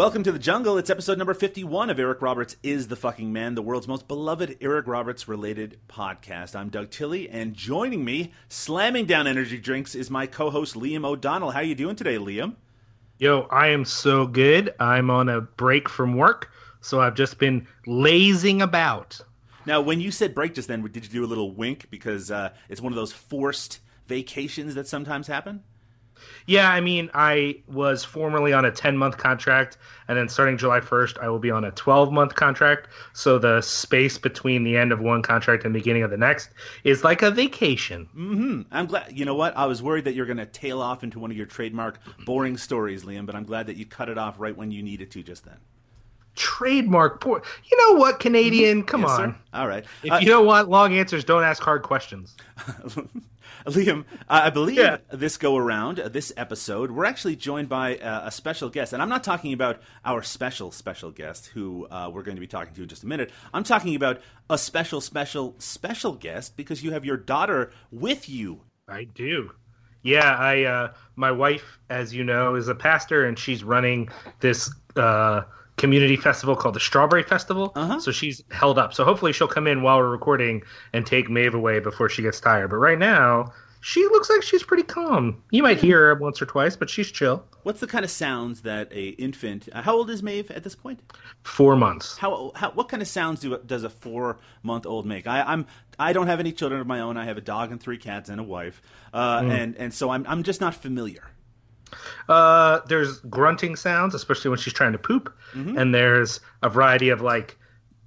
Welcome to the jungle. It's episode number 51 of Eric Roberts is the fucking man, the world's most beloved Eric Roberts related podcast. I'm Doug Tilley, and joining me, slamming down energy drinks, is my co-host Liam O'Donnell. How are you doing today, Liam? Yo, I am so good. I'm on a break from work, so I've just been lazing about. Now, when you said break just then, did you do a little wink because uh, it's one of those forced vacations that sometimes happen? Yeah, I mean, I was formerly on a 10 month contract, and then starting July 1st, I will be on a 12 month contract. So the space between the end of one contract and the beginning of the next is like a vacation. Mm-hmm. I'm glad. You know what? I was worried that you're going to tail off into one of your trademark boring stories, Liam, but I'm glad that you cut it off right when you needed to just then. Trademark poor. You know what, Canadian? Come Yes, on. sir. All right. If Uh, you don't want long answers, don't ask hard questions. Liam, I I believe Yeah. this go around, uh, this episode, we're actually joined by uh, a special guest. And I'm not talking about our special, special guest who uh, we're going to be talking to in just a minute. I'm talking about a special, special, special guest because you have your daughter with you. I do. Yeah, I uh my wife, as you know, is a pastor and she's running this uh community festival called the Strawberry Festival. Uh-huh. So she's held up. So hopefully she'll come in while we're recording and take Maeve away before she gets tired. But right now, she looks like she's pretty calm. You might hear her once or twice, but she's chill. What's the kind of sounds that a infant? Uh, how old is Maeve at this point? Four months. How, how what kind of sounds do does a four month old make? I, I'm I don't have any children of my own. I have a dog and three cats and a wife, uh, and and so I'm I'm just not familiar. Uh, there's grunting sounds, especially when she's trying to poop, and there's a variety of like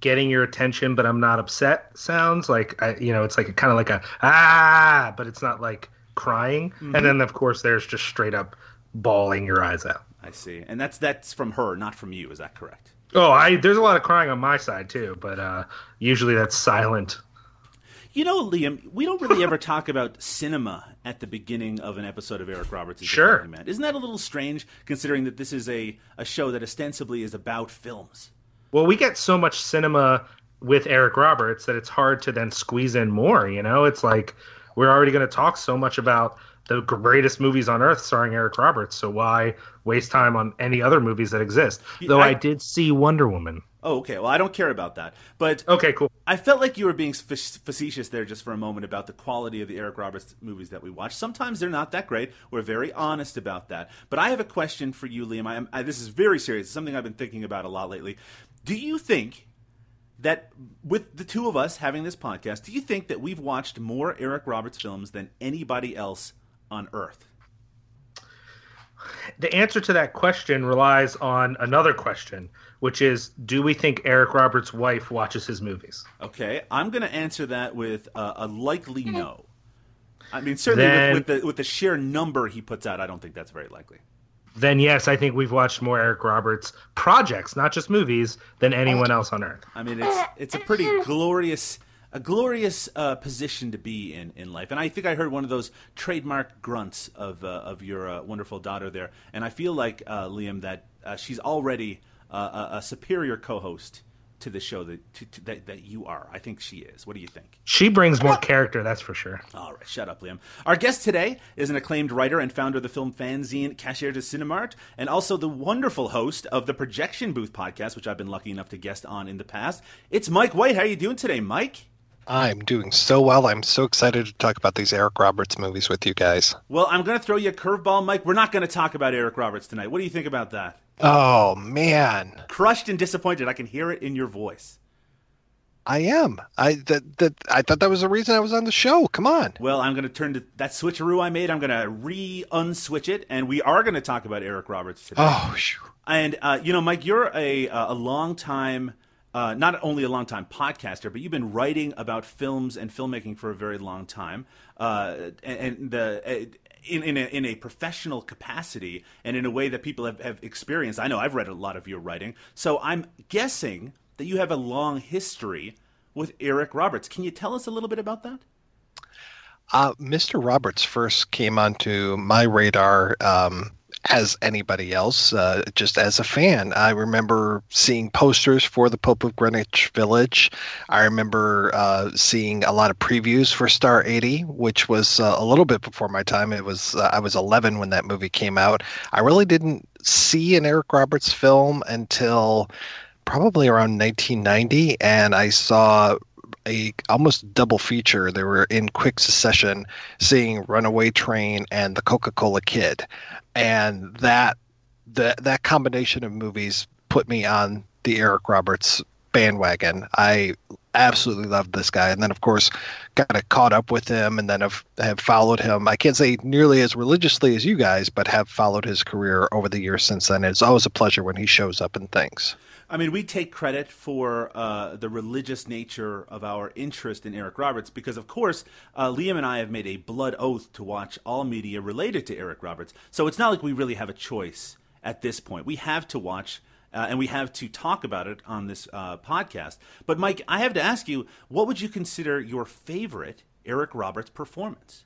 getting your attention, but I'm not upset sounds. Like I, you know, it's like a kind of like a ah, but it's not like crying. And then of course there's just straight up bawling your eyes out. I see, and that's that's from her, not from you. Is that correct? Oh, I there's a lot of crying on my side too, but uh, usually that's silent. You know, Liam, we don't really ever talk about cinema at the beginning of an episode of Eric Roberts' Sure. Man. Isn't that a little strange, considering that this is a, a show that ostensibly is about films? Well, we get so much cinema with Eric Roberts that it's hard to then squeeze in more. You know, it's like we're already going to talk so much about the greatest movies on earth starring Eric Roberts. So why waste time on any other movies that exist? Though I- I, did see Wonder Woman. Oh, okay. Well, I don't care about that, but Okay, cool. I felt like you were being facetious there just for a moment about the quality of the Eric Roberts movies that we watch. Sometimes they're not that great. We're very honest about that. But I have a question for you, Liam. I am, I, this is very serious. It's something I've been thinking about a lot lately. Do you think that with the two of us having this podcast, do you think that we've watched more Eric Roberts films than anybody else on Earth? The answer to that question relies on another question, which is do we think Eric Roberts' wife watches his movies? Okay, I'm going to answer that with a, a likely no. I mean, certainly Then- with, with the with the sheer number he puts out, I don't think that's very likely. Then yes, I think we've watched more Eric Roberts projects, not just movies, than anyone else on earth. I mean, it's it's a pretty glorious a glorious uh, position to be in in life, and I think I heard one of those trademark grunts of uh, of your uh, wonderful daughter there, and I feel like uh, Liam that uh, she's already uh, a, a superior co-host to the show that to, to, that that you are. I think she is. What do you think? She brings more character, that's for sure. All right, shut up, Liam. Our guest today is an acclaimed writer and founder of the film fanzine Cashiers du Cinemart, and also the wonderful host of the Projection Booth podcast, which I've been lucky enough to guest on in the past. It's Mike White. How are you doing today, Mike? I'm doing so well. I'm so excited to talk about these Eric Roberts movies with you guys. Well, I'm going to throw you a curveball, Mike. We're not going to talk about Eric Roberts tonight. What do you think about that? Oh man, Crushed and disappointed. I can hear it in your voice. I am. I that that I thought that was the reason I was on the show. Come on. Well, I'm going to turn to that switcheroo I made. I'm going to re-unswitch it, and we are going to talk about Eric Roberts today. Oh, phew. And uh, you know, Mike, you're a a long time, uh, not only a long time podcaster, but you've been writing about films and filmmaking for a very long time. Uh, and, and the uh, in in a, in a professional capacity and in a way that people have, have experienced. I know I've read a lot of your writing, so I'm guessing that you have a long history with Eric Roberts. Can you tell us a little bit about that? Uh, Mr. Roberts first came onto my radar um, as anybody else, uh, just as a fan. I remember seeing posters for the Pope of Greenwich Village. I remember uh, seeing a lot of previews for Star 80, which was uh, a little bit before my time. It was uh, I was 11 when that movie came out. I really didn't see an Eric Roberts film until probably around 1990, and I saw a almost double feature. They were in quick succession, seeing Runaway Train and The Coca Cola Kid, and that that that combination of movies put me on the Eric Roberts bandwagon. I absolutely loved this guy, and then of course got caught up with him, and then have have followed him. I can't say nearly as religiously as you guys, but have followed his career over the years since then. It's always a pleasure when he shows up in things. I mean, we take credit for uh, the religious nature of our interest in Eric Roberts because, of course, uh, Liam and I have made a blood oath to watch all media related to Eric Roberts. So it's not like we really have a choice at this point. We have to watch. Uh, and we have to talk about it on this uh, podcast. But, Mike, I have to ask you what would you consider your favorite Eric Roberts performance?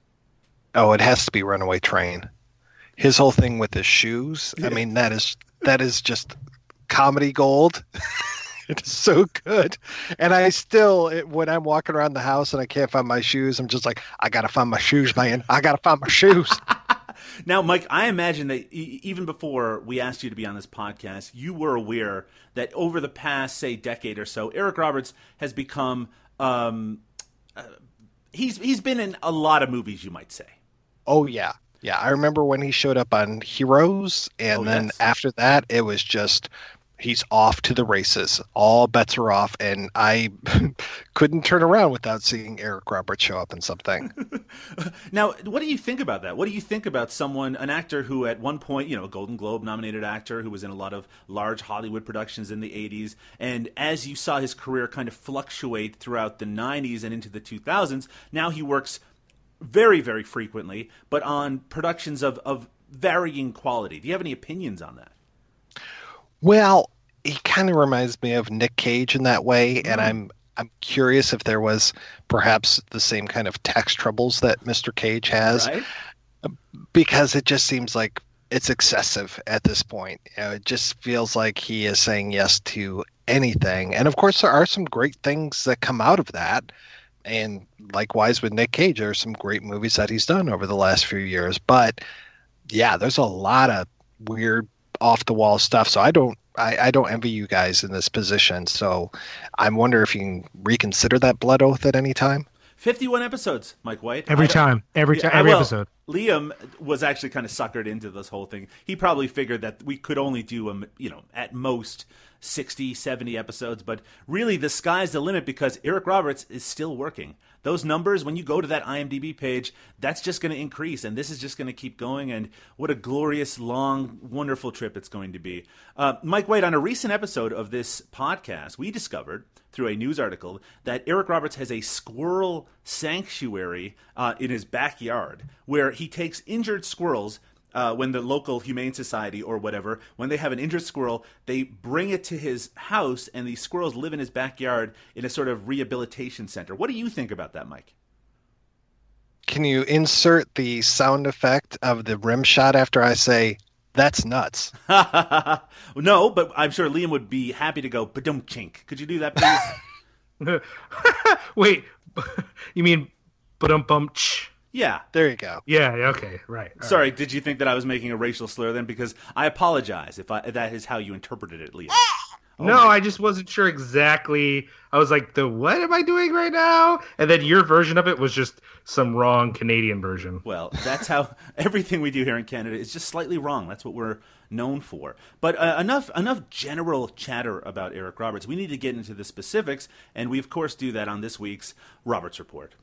Oh, it has to be Runaway Train. His whole thing with his shoes. I mean, that is that is just comedy gold. it is so good. And I still, it, when I'm walking around the house and I can't find my shoes, I'm just like, I gotta find my shoes, man. I gotta find my shoes. now, Mike, I imagine that e- even before we asked you to be on this podcast, you were aware that over the past, say, decade or so, Eric Roberts has become. Um, uh, he's he's been in a lot of movies, you might say. Oh yeah, yeah. I remember when he showed up on Heroes, and Oh, then yes. after that, it was just he's off to the races. All bets are off, and I couldn't turn around without seeing Eric Roberts show up in something. Now, what do you think about that? What do you think about someone, an actor who at one point, you know, a Golden Globe nominated actor who was in a lot of large Hollywood productions in the 80s, and as you saw his career kind of fluctuate throughout the 90s and into the 2000s, now he works very, very frequently, but on productions of, of varying quality. Do you have any opinions on that? Well, he kind of reminds me of Nick Cage in that way, and mm-hmm. I'm I'm curious if there was perhaps the same kind of tax troubles that Mr. Cage has, Right? Um, because it just seems like it's excessive at this point. You know, it just feels like he is saying yes to anything, and of course there are some great things that come out of that. And likewise with Nick Cage, there are some great movies that he's done over the last few years. But yeah, there's a lot of weird off the wall stuff. So I don't I, I don't envy you guys in this position. So I'm wondering if you can reconsider that blood oath at any time. 51 episodes, Mike White. Every I time, every Yeah, time, every will. episode. Liam was actually kind of suckered into this whole thing. He probably figured that we could only do, a, you know, at most 60, 70 episodes, but really the sky's the limit because Eric Roberts is still working. Those numbers, when you go to that IMDb page, that's just going to increase, and this is just going to keep going. And what a glorious, long, wonderful trip it's going to be. Uh, Mike White, on a recent episode of this podcast, we discovered through a news article that Eric Roberts has a squirrel sanctuary uh, in his backyard where he takes injured squirrels. Uh, when the local humane society or whatever, when they have an injured squirrel, they bring it to his house, and these squirrels live in his backyard in a sort of rehabilitation center. What do you think about that, Mike? Can you insert the sound effect of the rim shot after I say that's nuts? no, but I'm sure Liam would be happy to go. Badum chink. Could you do that, please? Wait, you mean but bum ch? Yeah. There you go. Yeah, yeah, okay, right. all Sorry, did you think that I was making a racial slur then? Because I apologize if, I, if that is how you interpreted it, Liam. Oh no, my- I just wasn't sure exactly. I was like, the what am I doing right now? And then your version of it was just some wrong Canadian version. Well, that's how everything we do here in Canada is just slightly wrong. That's what we're known for. But uh, enough enough general chatter about Eric Roberts. We need to get into the specifics, and we of course do that on this week's Roberts Report.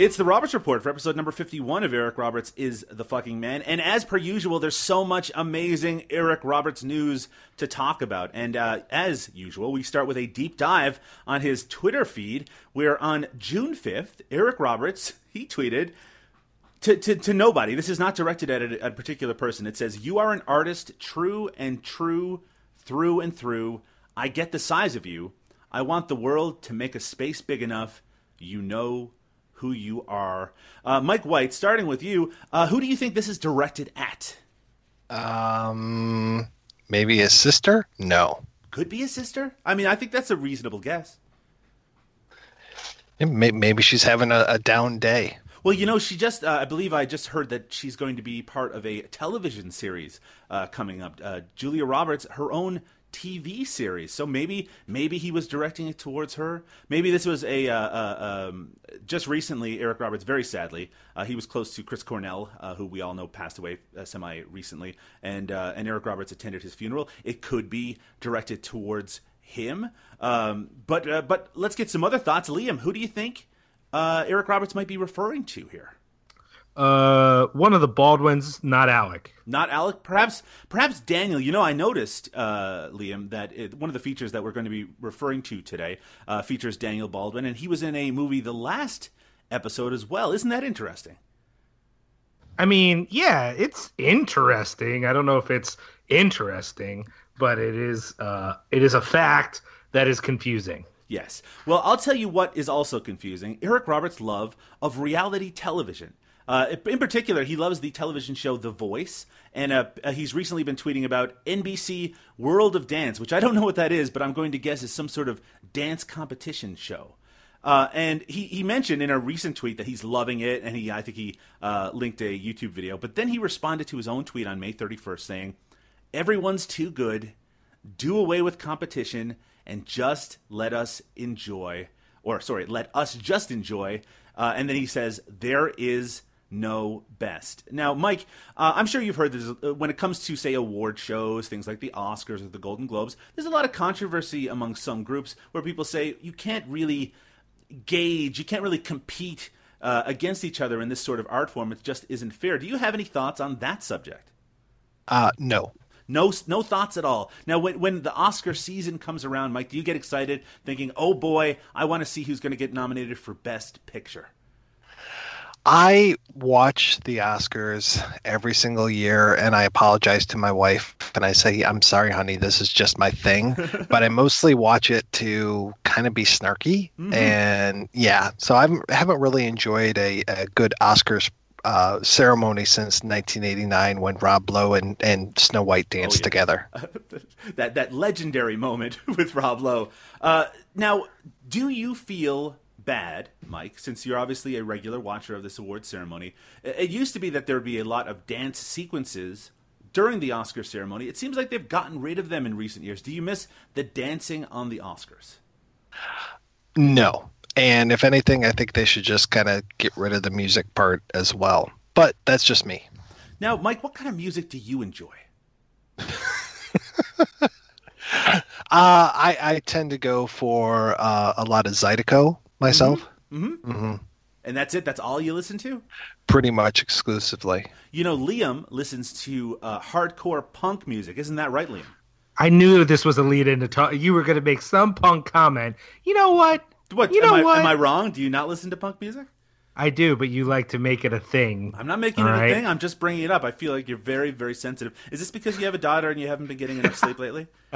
It's the Roberts Report for episode number 51 of Eric Roberts is the fucking man. And as per usual, there's so much amazing Eric Roberts news to talk about. And uh, as usual, we start with a deep dive on his Twitter feed, where on June 5th, Eric Roberts, he tweeted, to, to, to nobody. This is not directed at a, a particular person. It says, You are an artist, true and true through and through. I get the size of you. I want the world to make a space big enough. You know who you are. Uh, Mike White, starting with you, uh, who do you think this is directed at? Um, maybe his sister? No. Could be his sister. I mean, I think that's a reasonable guess. Maybe she's having a, a down day. Well, you know, she just, uh, I believe I just heard that she's going to be part of a television series uh, coming up. Uh, Julia Roberts, her own TV series. So maybe maybe he was directing it towards her. Maybe this was a uh, uh, um, just recently. Eric Roberts, very sadly, uh, he was close to Chris Cornell, uh, who we all know passed away uh, semi recently, and uh, and Eric Roberts attended his funeral. It could be directed towards him. Um, but but let's get some other thoughts. Liam, who do you think Eric Roberts might be referring to here? Uh, one of the Baldwins, not Alec. Not Alec. Perhaps, perhaps Daniel. You know, I noticed, uh, Liam, that it, one of the features that we're going to be referring to today uh, features Daniel Baldwin, and he was in a movie the last episode as well. Isn't that interesting? I mean, yeah, it's interesting. I don't know if it's interesting, but it is. Uh, it is a fact that is confusing. Yes. Well, I'll tell you what is also confusing Eric Roberts' love of reality television. Uh, in particular, he loves the television show The Voice, and uh, uh he's recently been tweeting about NBC World of Dance, which I don't know what that is, but I'm going to guess is some sort of dance competition show. Uh, and he, he mentioned in a recent tweet that he's loving it, and he I think he uh, linked a YouTube video. But then he responded to his own tweet on May 31st saying, "Everyone's too good. Do away with competition and just let us enjoy." Or sorry, let us just enjoy. And then he says, "There is." Know best. Now, Mike, uh, I'm sure you've heard this uh, when it comes to, say, award shows, things like the Oscars or the Golden Globes, there's a lot of controversy among some groups where people say you can't really gauge, you can't really compete uh, against each other in this sort of art form. It just isn't fair. Do you have any thoughts on that subject? Uh, no. No, no thoughts at all. Now, when, when the Oscar season comes around, Mike, do you get excited thinking, oh boy, I want to see who's going to get nominated for Best Picture? I watch the Oscars every single year and I apologize to my wife and I say, I'm sorry, honey, this is just my thing. but I mostly watch it to kind of be snarky. Mm-hmm. And yeah, so I haven't really enjoyed a, a good Oscars uh, ceremony since 1989 when Rob Lowe and, and Snow White danced oh, yeah. together. that, that legendary moment with Rob Lowe. Uh, now, do you feel bad, Mike, since you're obviously a regular watcher of this award ceremony. It used to be that there would be a lot of dance sequences during the Oscar ceremony. It seems like they've gotten rid of them in recent years. Do you miss the dancing on the Oscars? No. And if anything, I think they should just kind of get rid of the music part as well. But that's just me. Now, Mike, what kind of music do you enjoy? uh, I, I tend to go for uh, a lot of Zydeco myself. Mm-hmm. Mm-hmm. Mm-hmm. And that's it. That's all you listen to. Pretty much exclusively. You know, Liam listens to uh, hardcore punk music. Isn't that right, Liam? I knew this was a lead into talk. You were going to make some punk comment. You know what? What? You know I, what? Am I wrong? Do you not listen to punk music? I do, but you like to make it a thing. I'm not making it right? a thing. I'm just bringing it up. I feel like you're very, very sensitive. Is this because you have a daughter and you haven't been getting enough sleep lately?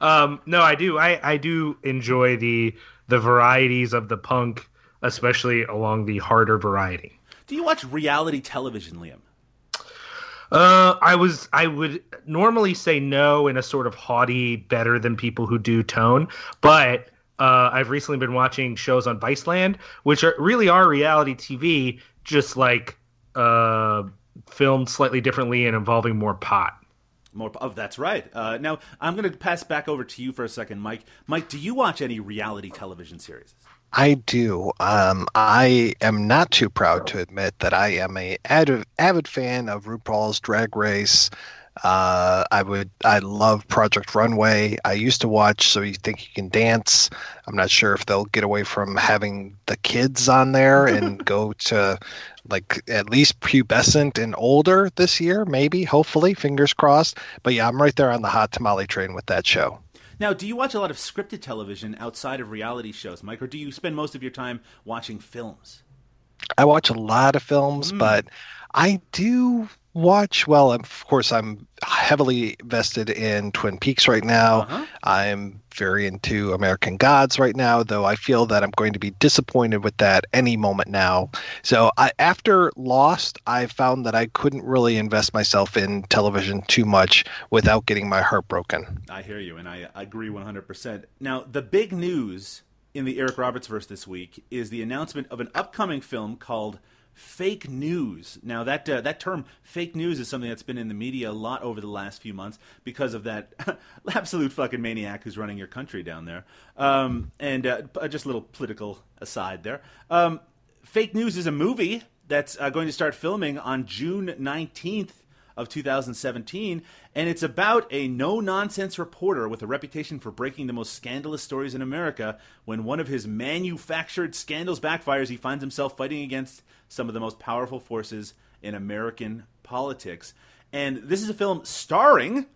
um, no, I do. I, I do enjoy the the varieties of the punk, especially along the harder variety. Do you watch reality television, Liam? Uh, I was I would normally say no in a sort of haughty, better than people who do tone, but uh, I've recently been watching shows on Viceland, which are really are reality TV, just like uh, filmed slightly differently and involving more pot. More oh, that's right. Uh, now I'm going to pass back over to you for a second, Mike. Mike, do you watch any reality television series? I do. Um, I am not too proud to admit that I am a avid, avid fan of RuPaul's Drag Race, Uh, I would. I love Project Runway. I used to watch So You Think You Can Dance. I'm not sure if they'll get away from having the kids on there and go to like at least pubescent and older this year. Maybe, hopefully, fingers crossed. But yeah, I'm right there on the hot tamale train with that show. Now, do you watch a lot of scripted television outside of reality shows, Mike, or do you spend most of your time watching films? I watch a lot of films, Mm. but I do watch. Well, of course, I'm heavily vested in Twin Peaks right now. Uh-huh. I'm very into American Gods right now, though I feel that I'm going to be disappointed with that any moment now. So, I, after Lost, I found that I couldn't really invest myself in television too much without getting my heart broken. I hear you, and I agree 100%. Now, the big news in the Eric Roberts verse this week is the announcement of an upcoming film called Fake News. Now, that uh, that term "fake news" is something that's been in the media a lot over the last few months because of that absolute fucking maniac who's running your country down there. Um, and uh, just a little political aside there. Um, Fake News is a movie that's uh, going to start filming on June 19th of 2017, and it's about a no nonsense reporter with a reputation for breaking the most scandalous stories in America. When one of his manufactured scandals backfires, he finds himself fighting against some of the most powerful forces in American politics. And this is a film starring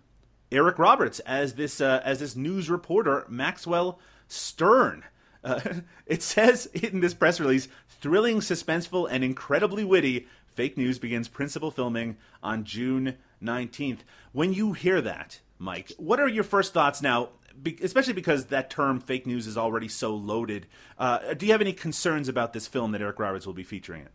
Eric Roberts as this uh, as this news reporter Maxwell Stern. Uh, it says in this press release, thrilling, suspenseful, and incredibly witty. Fake news begins principal filming on June 19th. When you hear that, Mike, what are your first thoughts now? Be- especially because that term "fake news" is already so loaded. Uh, do you have any concerns about this film that Eric Roberts will be featuring it?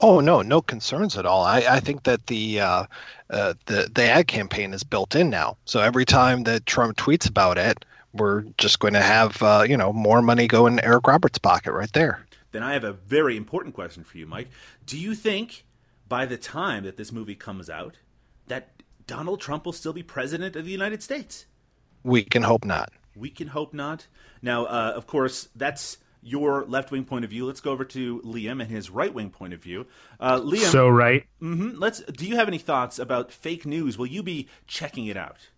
Oh no, no concerns at all. I, I think that the uh, uh, the the ad campaign is built in now. So every time that Trump tweets about it, we're just going to have uh, you know more money go in Eric Roberts' pocket right there. Then I have a very important question for you, Mike. Do you think by the time that this movie comes out that Donald Trump will still be president of the United States? We can hope not. We can hope not. Now, uh, of course, that's your left wing point of view. Let's go over to Liam and his right wing point of view. Uh, Liam, So right. mhm, let's. Do you have any thoughts about fake news? Will you be checking it out?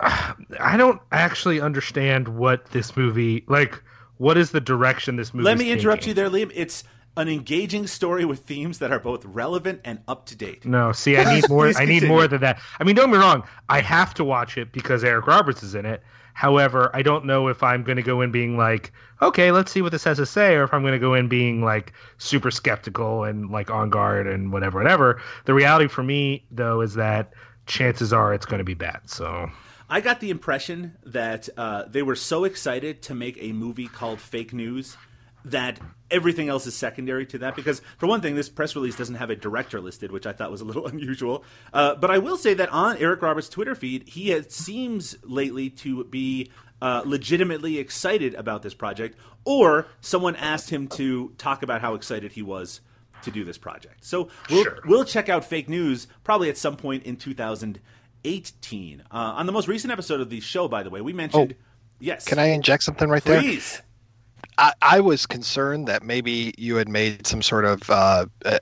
I don't actually understand what this movie like. What is the direction this movie? Let me interrupt you there, Liam. It's an engaging story with themes that are both relevant and up to date. No, see, I need more. I need more than that. I mean, don't get me wrong. I have to watch it because Eric Roberts is in it. However, I don't know if I'm going to go in being like, okay, let's see what this has to say, or if I'm going to go in being like super skeptical and like on guard and whatever, whatever. The reality for me, though, is that chances are it's going to be bad. So I got the impression that uh, they were so excited to make a movie called Fake News that everything else is secondary to that. Because, for one thing, this press release doesn't have a director listed, which I thought was a little unusual. Uh, but I will say that on Eric Roberts' Twitter feed, he has, seems lately to be uh, legitimately excited about this project, or someone asked him to talk about how excited he was to do this project. So we'll, Sure. we'll check out Fake News probably at some point in 2018. Uh, on the most recent episode of the show, by the way, we mentioned. yes. Can I inject something right there? I, I was concerned that maybe you had made some sort of uh, uh,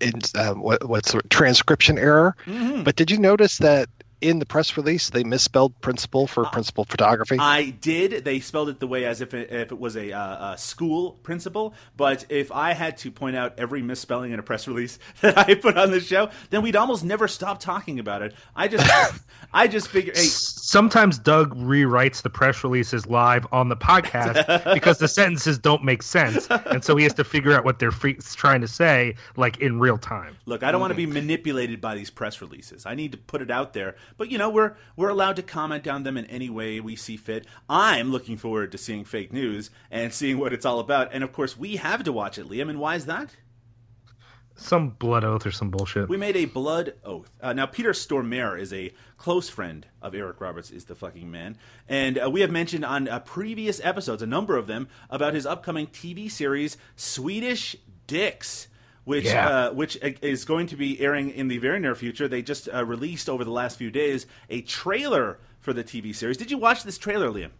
in, uh, what, what's the transcription error. Mm-hmm. But did you notice that in the press release they misspelled principal for principal photography? I did. They spelled it the way as if it, if it was a, uh, a school principal. But if I had to point out every misspelling in a press release that I put on the show, then we'd almost never stop talking about it. I just, I just figure, hey, sometimes Doug rewrites the press releases live on the podcast because the sentences don't make sense, and so he has to figure out what they're free- trying to say like in real time. Look, I don't want to be manipulated by these press releases. I need to put it out there. But you know, we're we're allowed to comment on them in any way we see fit. I'm looking forward to seeing fake news and seeing what it's all about. And of course, we have to watch it, Liam. And why is that? Some blood oath or some bullshit. We made a blood oath. Uh, now, Peter Stormare is a close friend of Eric Roberts, is the fucking man. And uh, we have mentioned on uh, previous episodes, a number of them, about his upcoming TV series, Swedish Dicks. Which Yeah. uh, which is going to be airing in the very near future. They just uh, released over the last few days a trailer for the TV series. Did you watch this trailer, Liam?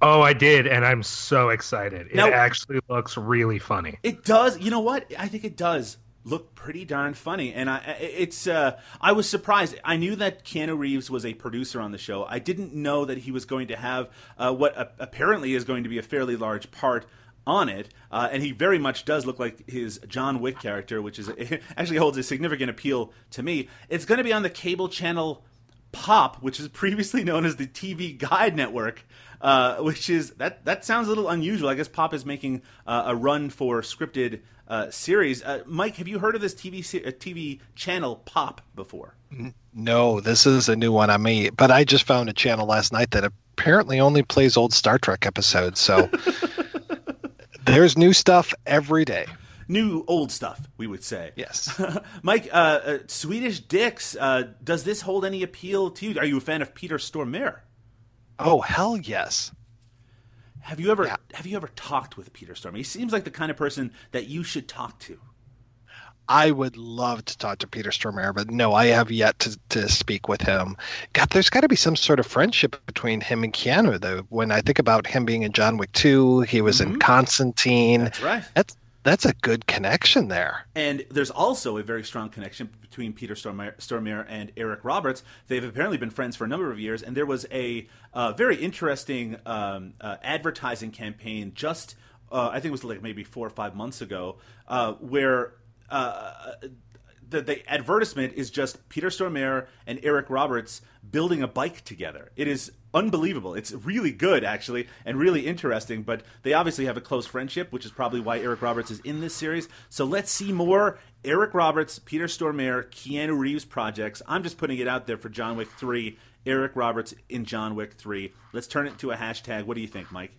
Oh, I did, and I'm so excited. It actually looks really funny. It does. You know what? I think it does look pretty darn funny, and I it's uh, I was surprised. I knew that Keanu Reeves was a producer on the show. I didn't know that he was going to have uh, what apparently is going to be a fairly large part on it, uh, and he very much does look like his John Wick character, which is actually holds a significant appeal to me. It's going to be on the cable channel Pop, which is previously known as the TV Guide Network, uh, which is that that sounds a little unusual. I guess Pop is making uh, a run for scripted uh, series. Uh, Mike, have you heard of this TV TV uh, channel Pop before? No, this is a new one on me. But I just found a channel last night that apparently only plays old Star Trek episodes. So there's new stuff every day new old stuff, we would say. Yes. Mike, uh, uh, Swedish Dicks, uh, does this hold any appeal to you? Are you a fan of Peter Stormare? Oh hell yes. Have you ever yeah. have you ever talked with Peter Stormare? He seems like the kind of person that you should talk to. I would love to talk to Peter Stormare, but no, I have yet to, to speak with him. God, there's got to be some sort of friendship between him and Keanu, though. When I think about him being in John Wick 2, he was mm-hmm. in Constantine. That's right. That's that's a good connection there. And there's also a very strong connection between Peter Stormare, and Eric Roberts. They've apparently been friends for a number of years, and there was a uh, very interesting um, uh, advertising campaign just, uh, I think it was like maybe four or five months ago, uh, where uh, the, the advertisement is just Peter Stormare and Eric Roberts building a bike together. It is unbelievable. It's really good, actually, and really interesting. But they obviously have a close friendship, which is probably why Eric Roberts is in this series. So let's see more Eric Roberts, Peter Stormare, Keanu Reeves projects. I'm just putting it out there for John Wick 3. Eric Roberts in John Wick 3. Let's turn it to a hashtag. What do you think, Mike?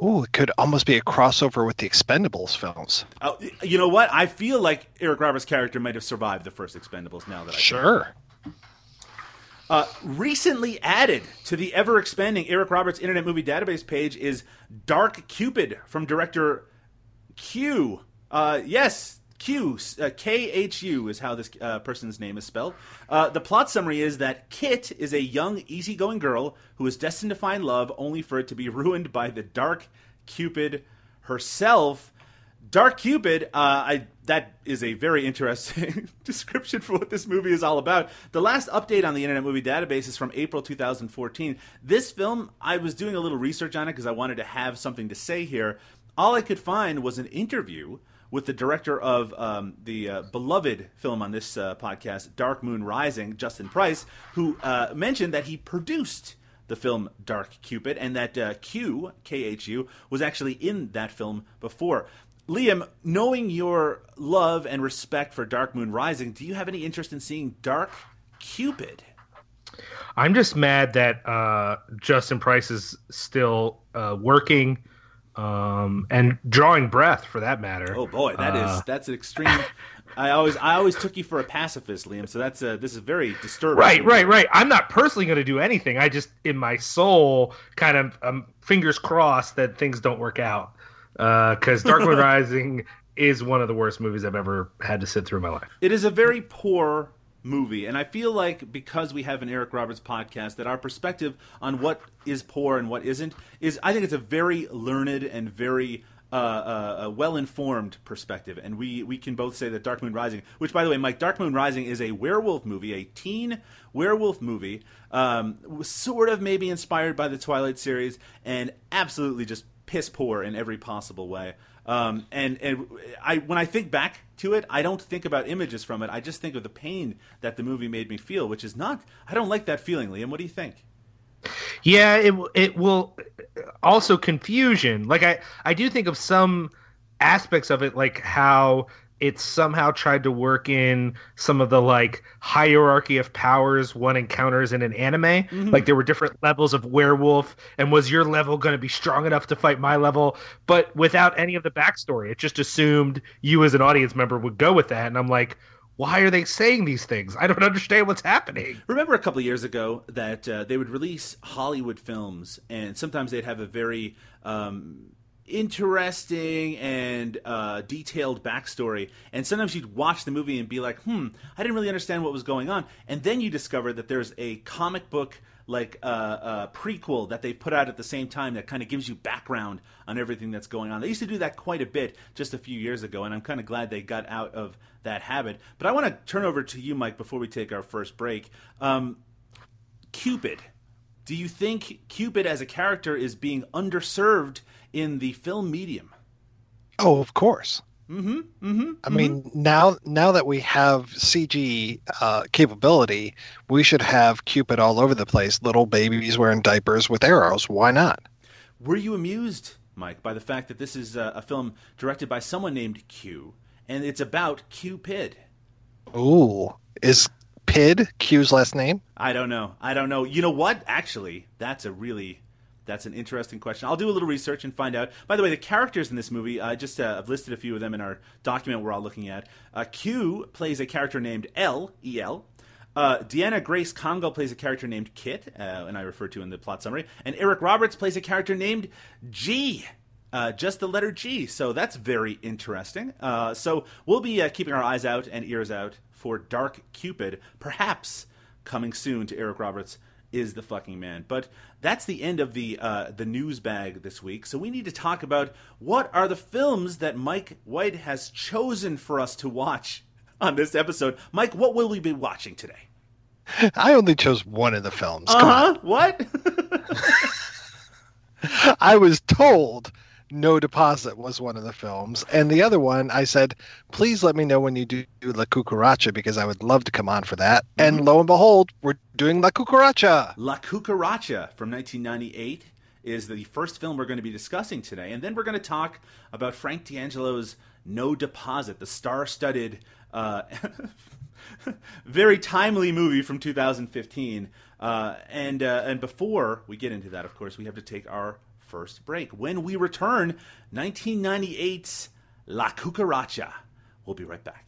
Oh, it could almost be a crossover with the Expendables films. Oh, you know what? I feel like Eric Roberts' character might have survived the first Expendables. Now that I sure. Uh, recently added to the ever expanding Eric Roberts Internet Movie Database page is Dark Cupid from director Q. Uh, yes, Q. Uh, K H U is how this uh, person's name is spelled. Uh, the plot summary is that Kit is a young, easygoing girl who is destined to find love, only for it to be ruined by the Dark Cupid herself. Dark Cupid, uh, I that is a very interesting description for what this movie is all about. The last update on the Internet Movie Database is from April 2014. This film, I was doing a little research on it because I wanted to have something to say here. All I could find was an interview with the director of um, the uh, beloved film on this uh, podcast, Dark Moon Rising, Justin Price, who uh, mentioned that he produced the film Dark Cupid and that uh, Q, K H U, was actually in that film before. Liam, knowing your love and respect for Dark Moon Rising, do you have any interest in seeing Dark Cupid? I'm just mad that uh, Justin Price is still uh, working um, and drawing breath, for that matter. Oh boy, that uh, is that's an extreme. I always I always took you for a pacifist, Liam. So that's a, this is very disturbing. Right, right, right. I'm not personally going to do anything. I just in my soul, kind of um, fingers crossed that things don't work out because uh, Dark Moon Rising is one of the worst movies I've ever had to sit through in my life. It is a very poor movie, and I feel like because we have an Eric Roberts podcast, that our perspective on what is poor and what isn't is, I think, it's a very learned and very uh, uh, uh, well-informed perspective, and we we can both say that Dark Moon Rising, which by the way, Mike, Dark Moon Rising is a werewolf movie, a teen werewolf movie, um, sort of maybe inspired by the Twilight series, and absolutely just piss poor in every possible way. Um, and and I when I think back to it, I don't think about images from it. I just think of the pain that the movie made me feel, which is not. I don't like that feeling, Liam. What do you think? Yeah, it it will also confusion. Like I I do think of some aspects of it, like how it somehow tried to work in some of the like hierarchy of powers one encounters in an anime. Mm-hmm. Like there were different levels of werewolf, and was your level going to be strong enough to fight my level? But without any of the backstory, it just assumed you as an audience member would go with that. And I'm like, why are they saying these things? I don't understand what's happening. Remember a couple of years ago that uh, they would release Hollywood films, and sometimes they'd have a very um, interesting and uh, detailed backstory. And sometimes you'd watch the movie and be like, hmm, I didn't really understand what was going on. And then you discover that there's a comic book like uh, uh, prequel that they put out at the same time that kind of gives you background on everything that's going on. They used to do that quite a bit just a few years ago, and I'm kind of glad they got out of that habit. But I want to turn over to you, Mike, before we take our first break. Um, Cupid. Do you think Cupid as a character is being underserved in the film medium? Oh, of course. Mm-hmm. Mm-hmm. I mean, now now that we have CG uh, capability, we should have Cupid all over the place. Little babies wearing diapers with arrows. Why not? Were you amused, Mike, by the fact that this is a, a film directed by someone named Q, and it's about Cupid? Ooh, is Pid Q's last name? I don't know. I don't know. You know what? Actually, that's a really that's an interesting question. I'll do a little research and find out. By the way, the characters in this movie, I uh, just uh, I've listed a few of them in our document we're all looking at. Uh, Q plays a character named L E L. Uh, Deanna Grace Congo plays a character named Kit, uh, and I refer to in the plot summary. And Eric Roberts plays a character named G. Uh, just the letter G. So that's very interesting. Uh, so we'll be uh, keeping our eyes out and ears out for Dark Cupid, perhaps coming soon to Eric Roberts is the fucking man. But that's the end of the uh, the news bag this week. So we need to talk about what are the films that Mike White has chosen for us to watch on this episode. Mike, what will we be watching today? I only chose one of the films. Uh huh. What? I was told no Deposit was one of the films. And the other one, I said, please let me know when you do La Cucaracha because I would love to come on for that. Mm-hmm. And lo and behold, we're doing La Cucaracha. La Cucaracha from 1998 is the first film we're going to be discussing today. And then we're going to talk about Frank D'Angelo's No Deposit, the star studded, uh, very timely movie from 2015. Uh, and uh, and before we get into that, of course, we have to take our first break. When we return, 1998's La Cucaracha. We'll be right back.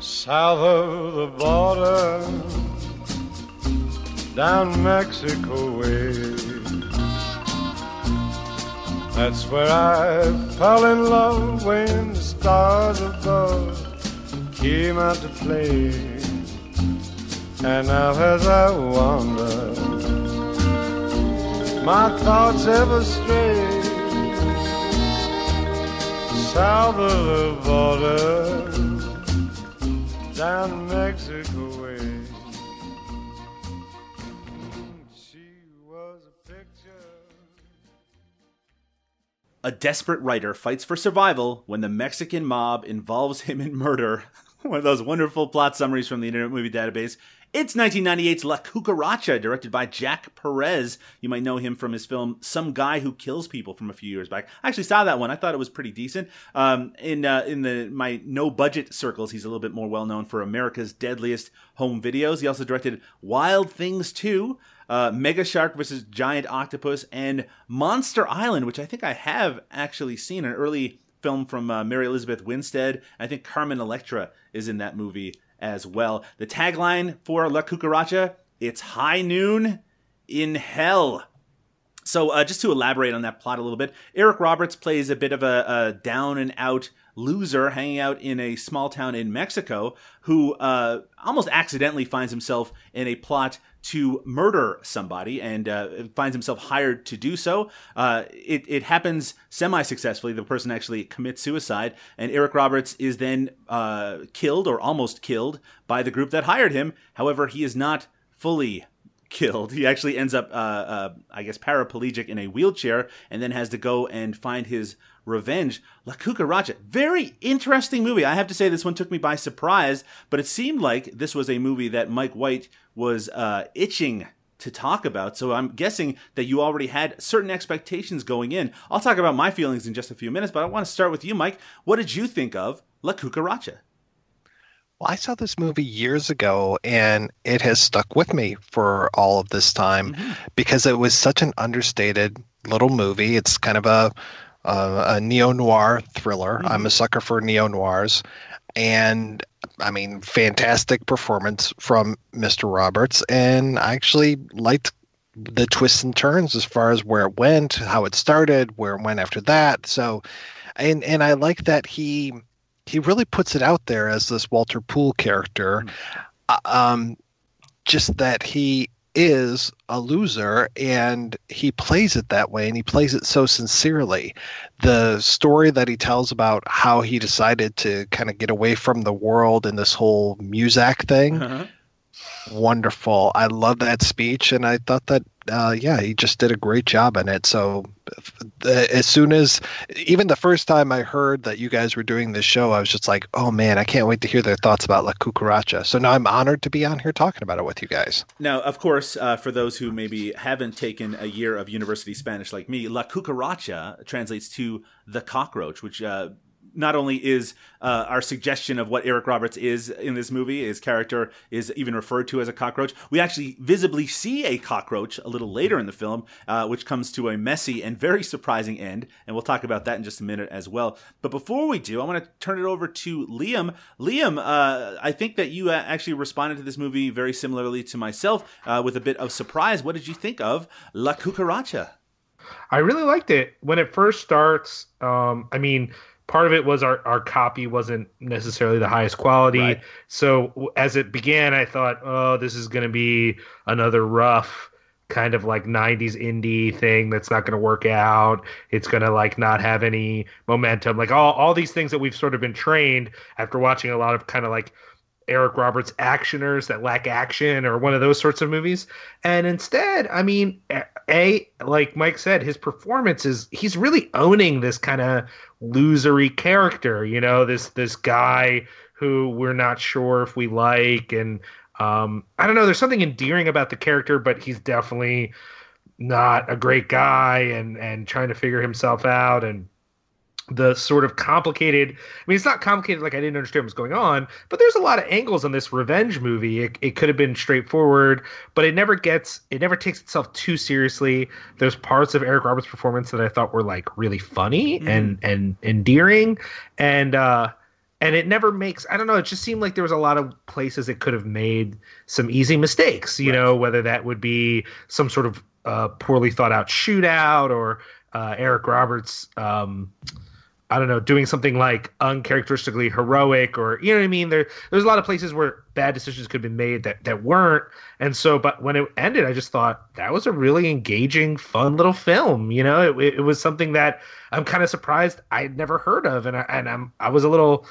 South of the border, down Mexico way. That's where I fell in love when stars above came out to play. And now as I wander, my thoughts ever stray south of the border, down Mexico. A desperate writer fights for survival when the Mexican mob involves him in murder. One of those wonderful plot summaries from the Internet Movie Database. It's 1998's La Cucaracha, directed by Jack Perez. You might know him from his film Some Guy Who Kills People from a few years back. I actually saw that one. I thought it was pretty decent. Um, in uh, in the my no budget circles, he's a little bit more well known for America's Deadliest Home Videos. He also directed Wild Things 2, uh, Mega Shark versus Giant Octopus, and Monster Island, which I think I have actually seen an early film from uh, Mary Elizabeth Winstead. I think Carmen Electra is in that movie as well. The tagline for La Cucaracha: "It's high noon in hell." So, uh, just to elaborate on that plot a little bit, Eric Roberts plays a bit of a, a down and out loser hanging out in a small town in Mexico who uh, almost accidentally finds himself in a plot to murder somebody and uh, finds himself hired to do so. Uh, it, it happens semi successfully. The person actually commits suicide, and Eric Roberts is then uh, killed or almost killed by the group that hired him. However, he is not fully killed. He actually ends up, uh, uh, I guess, paraplegic in a wheelchair and then has to go and find his revenge. La Cucaracha, very interesting movie. I have to say, this one took me by surprise, but it seemed like this was a movie that Mike White was uh, itching to talk about. So I'm guessing that you already had certain expectations going in. I'll talk about my feelings in just a few minutes, but I want to start with you, Mike. What did you think of La Cucaracha? Well, I saw this movie years ago and it has stuck with me for all of this time mm-hmm. because it was such an understated little movie. It's kind of a a neo noir thriller. Mm-hmm. I'm a sucker for neo noirs, and I mean, fantastic performance from Mr. Roberts, and I actually liked the twists and turns as far as where it went, how it started, where it went after that. So, and and I like that he he really puts it out there as this Walter Poole character. Uh, um, just that he is a loser and he plays it that way and he plays it so sincerely. The story that he tells about how he decided to kind of get away from the world and this whole Muzak thing. Uh-huh. Wonderful. I love that speech and I thought that uh, yeah, he just did a great job in it. So uh, as soon as even the first time I heard that you guys were doing this show, I was just like, oh man, I can't wait to hear their thoughts about La Cucaracha. So now I'm honored to be on here talking about it with you guys. Now, of course, uh, for those who maybe haven't taken a year of university Spanish like me, La Cucaracha translates to the cockroach, which uh, not only is uh, our suggestion of what Eric Roberts is in this movie, his character is even referred to as a cockroach. We actually visibly see a cockroach a little later in the film, uh, which comes to a messy and very surprising end. And we'll talk about that in just a minute as well. But before we do, I want to turn it over to Liam. Liam, uh, I think that you uh, actually responded to this movie very similarly to myself uh, with a bit of surprise. What did you think of La Cucaracha? I really liked it when it first starts. Um, I mean, part of it was our, our copy wasn't necessarily the highest quality. Right. So as it began, I thought, oh, this is going to be another rough kind of like 90s indie thing that's not going to work out. It's going to like not have any momentum. Like all, all these things that we've sort of been trained after watching a lot of kind of like Eric Roberts actioners that lack action or one of those sorts of movies. And instead, I mean, a like Mike said, his performance is he's really owning this kind of losery character. You know, this this guy who we're not sure if we like, and um, I don't know. There's something endearing about the character, but he's definitely not a great guy, and and trying to figure himself out and the sort of complicated i mean it's not complicated like i didn't understand what's going on but there's a lot of angles on this revenge movie it, it could have been straightforward but it never gets it never takes itself too seriously there's parts of eric roberts performance that i thought were like really funny mm. and and endearing and uh and it never makes i don't know it just seemed like there was a lot of places it could have made some easy mistakes you right. know whether that would be some sort of uh, poorly thought out shootout or uh, eric roberts um I don't know, doing something like uncharacteristically heroic or you know what I mean. There there's a lot of places where bad decisions could be made that that weren't. And so, but when it ended, I just thought that was a really engaging, fun little film. You know, it, it was something that I'm kind of surprised I'd never heard of, and I, and I'm I was a little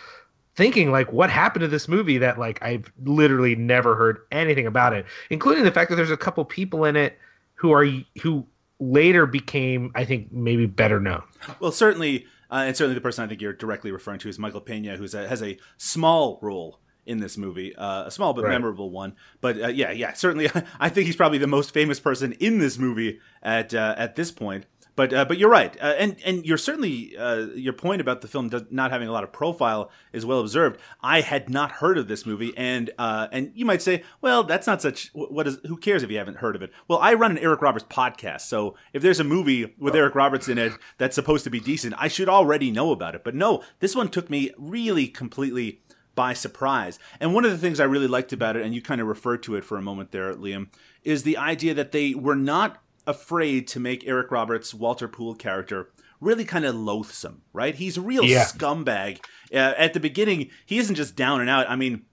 thinking like what happened to this movie that like I've literally never heard anything about it, including the fact that there's a couple people in it who are who later became I think maybe better known. Well, certainly uh, and certainly the person I think you're directly referring to is Michael Pena, who has a small role in this movie, uh, a small but right. memorable one. But uh, yeah, yeah, certainly, I think he's probably the most famous person in this movie at uh, at this point. But uh, but you're right, uh, and and you're certainly uh, your point about the film does, not having a lot of profile is well observed. I had not heard of this movie, and uh, and you might say, well, that's not such. What is? Who cares if you haven't heard of it? Well, I run an Eric Roberts podcast, so if there's a movie with Eric Roberts in it that's supposed to be decent, I should already know about it. But no, this one took me really completely by surprise. And one of the things I really liked about it, and you kind of referred to it for a moment there, Liam, is the idea that they were not afraid to make Eric Roberts' Walter Poole character really kind of loathsome, right? He's a real yeah. scumbag. Uh, at the beginning, he isn't just down and out. I mean,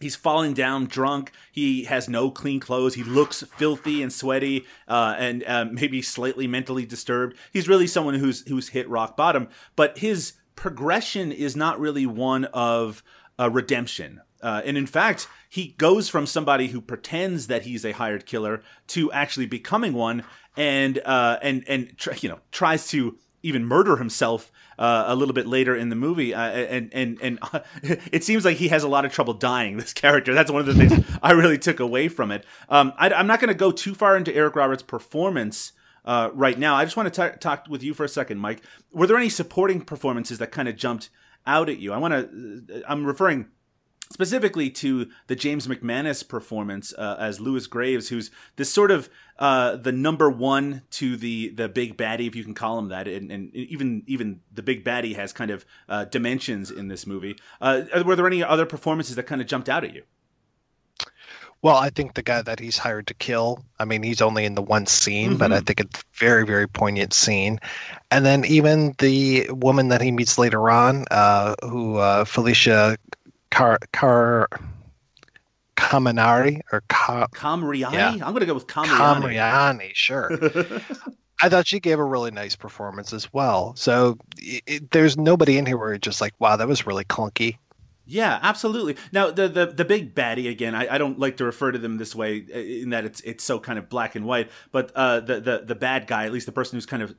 he's falling down drunk. He has no clean clothes. He looks filthy and sweaty, uh, and uh, maybe slightly mentally disturbed. He's really someone who's who's hit rock bottom. But his progression is not really one of uh, redemption. Uh, and in fact, he goes from somebody who pretends that he's a hired killer to actually becoming one, and uh, and and tr- you know tries to even murder himself uh, a little bit later in the movie, uh, and and and it seems like he has a lot of trouble dying. This character. That's one of the things I really took away from it. Um, I, am not going to go too far into Eric Roberts' performance. Uh, right now, I just want to talk with you for a second, Mike. Were there any supporting performances that kind of jumped out at you? I want to. I'm referring specifically to the James McManus performance uh, as Lewis Graves, who's this sort of uh, the number one to the the big baddie, if you can call him that, and, and even even the big baddie has kind of uh, dimensions in this movie. Uh, were there any other performances that kind of jumped out at you? Well, I think the guy that he's hired to kill, I mean, he's only in the one scene, mm-hmm. but I mm-hmm. think it's very, very poignant scene. And then even the woman that he meets later on, uh, who uh, Felicia Car Car Caminari or Car- Camriani. Yeah. I'm going to go with Camriani. Camriani, sure. I thought she gave a really nice performance as well. So it, there's nobody in here where you're just like, wow, that was really clunky. Yeah, absolutely. Now the the the big baddie again. I, I don't like to refer to them this way uh, in that it's it's so kind of black and white. But uh, the the the bad guy, at least the person who's kind of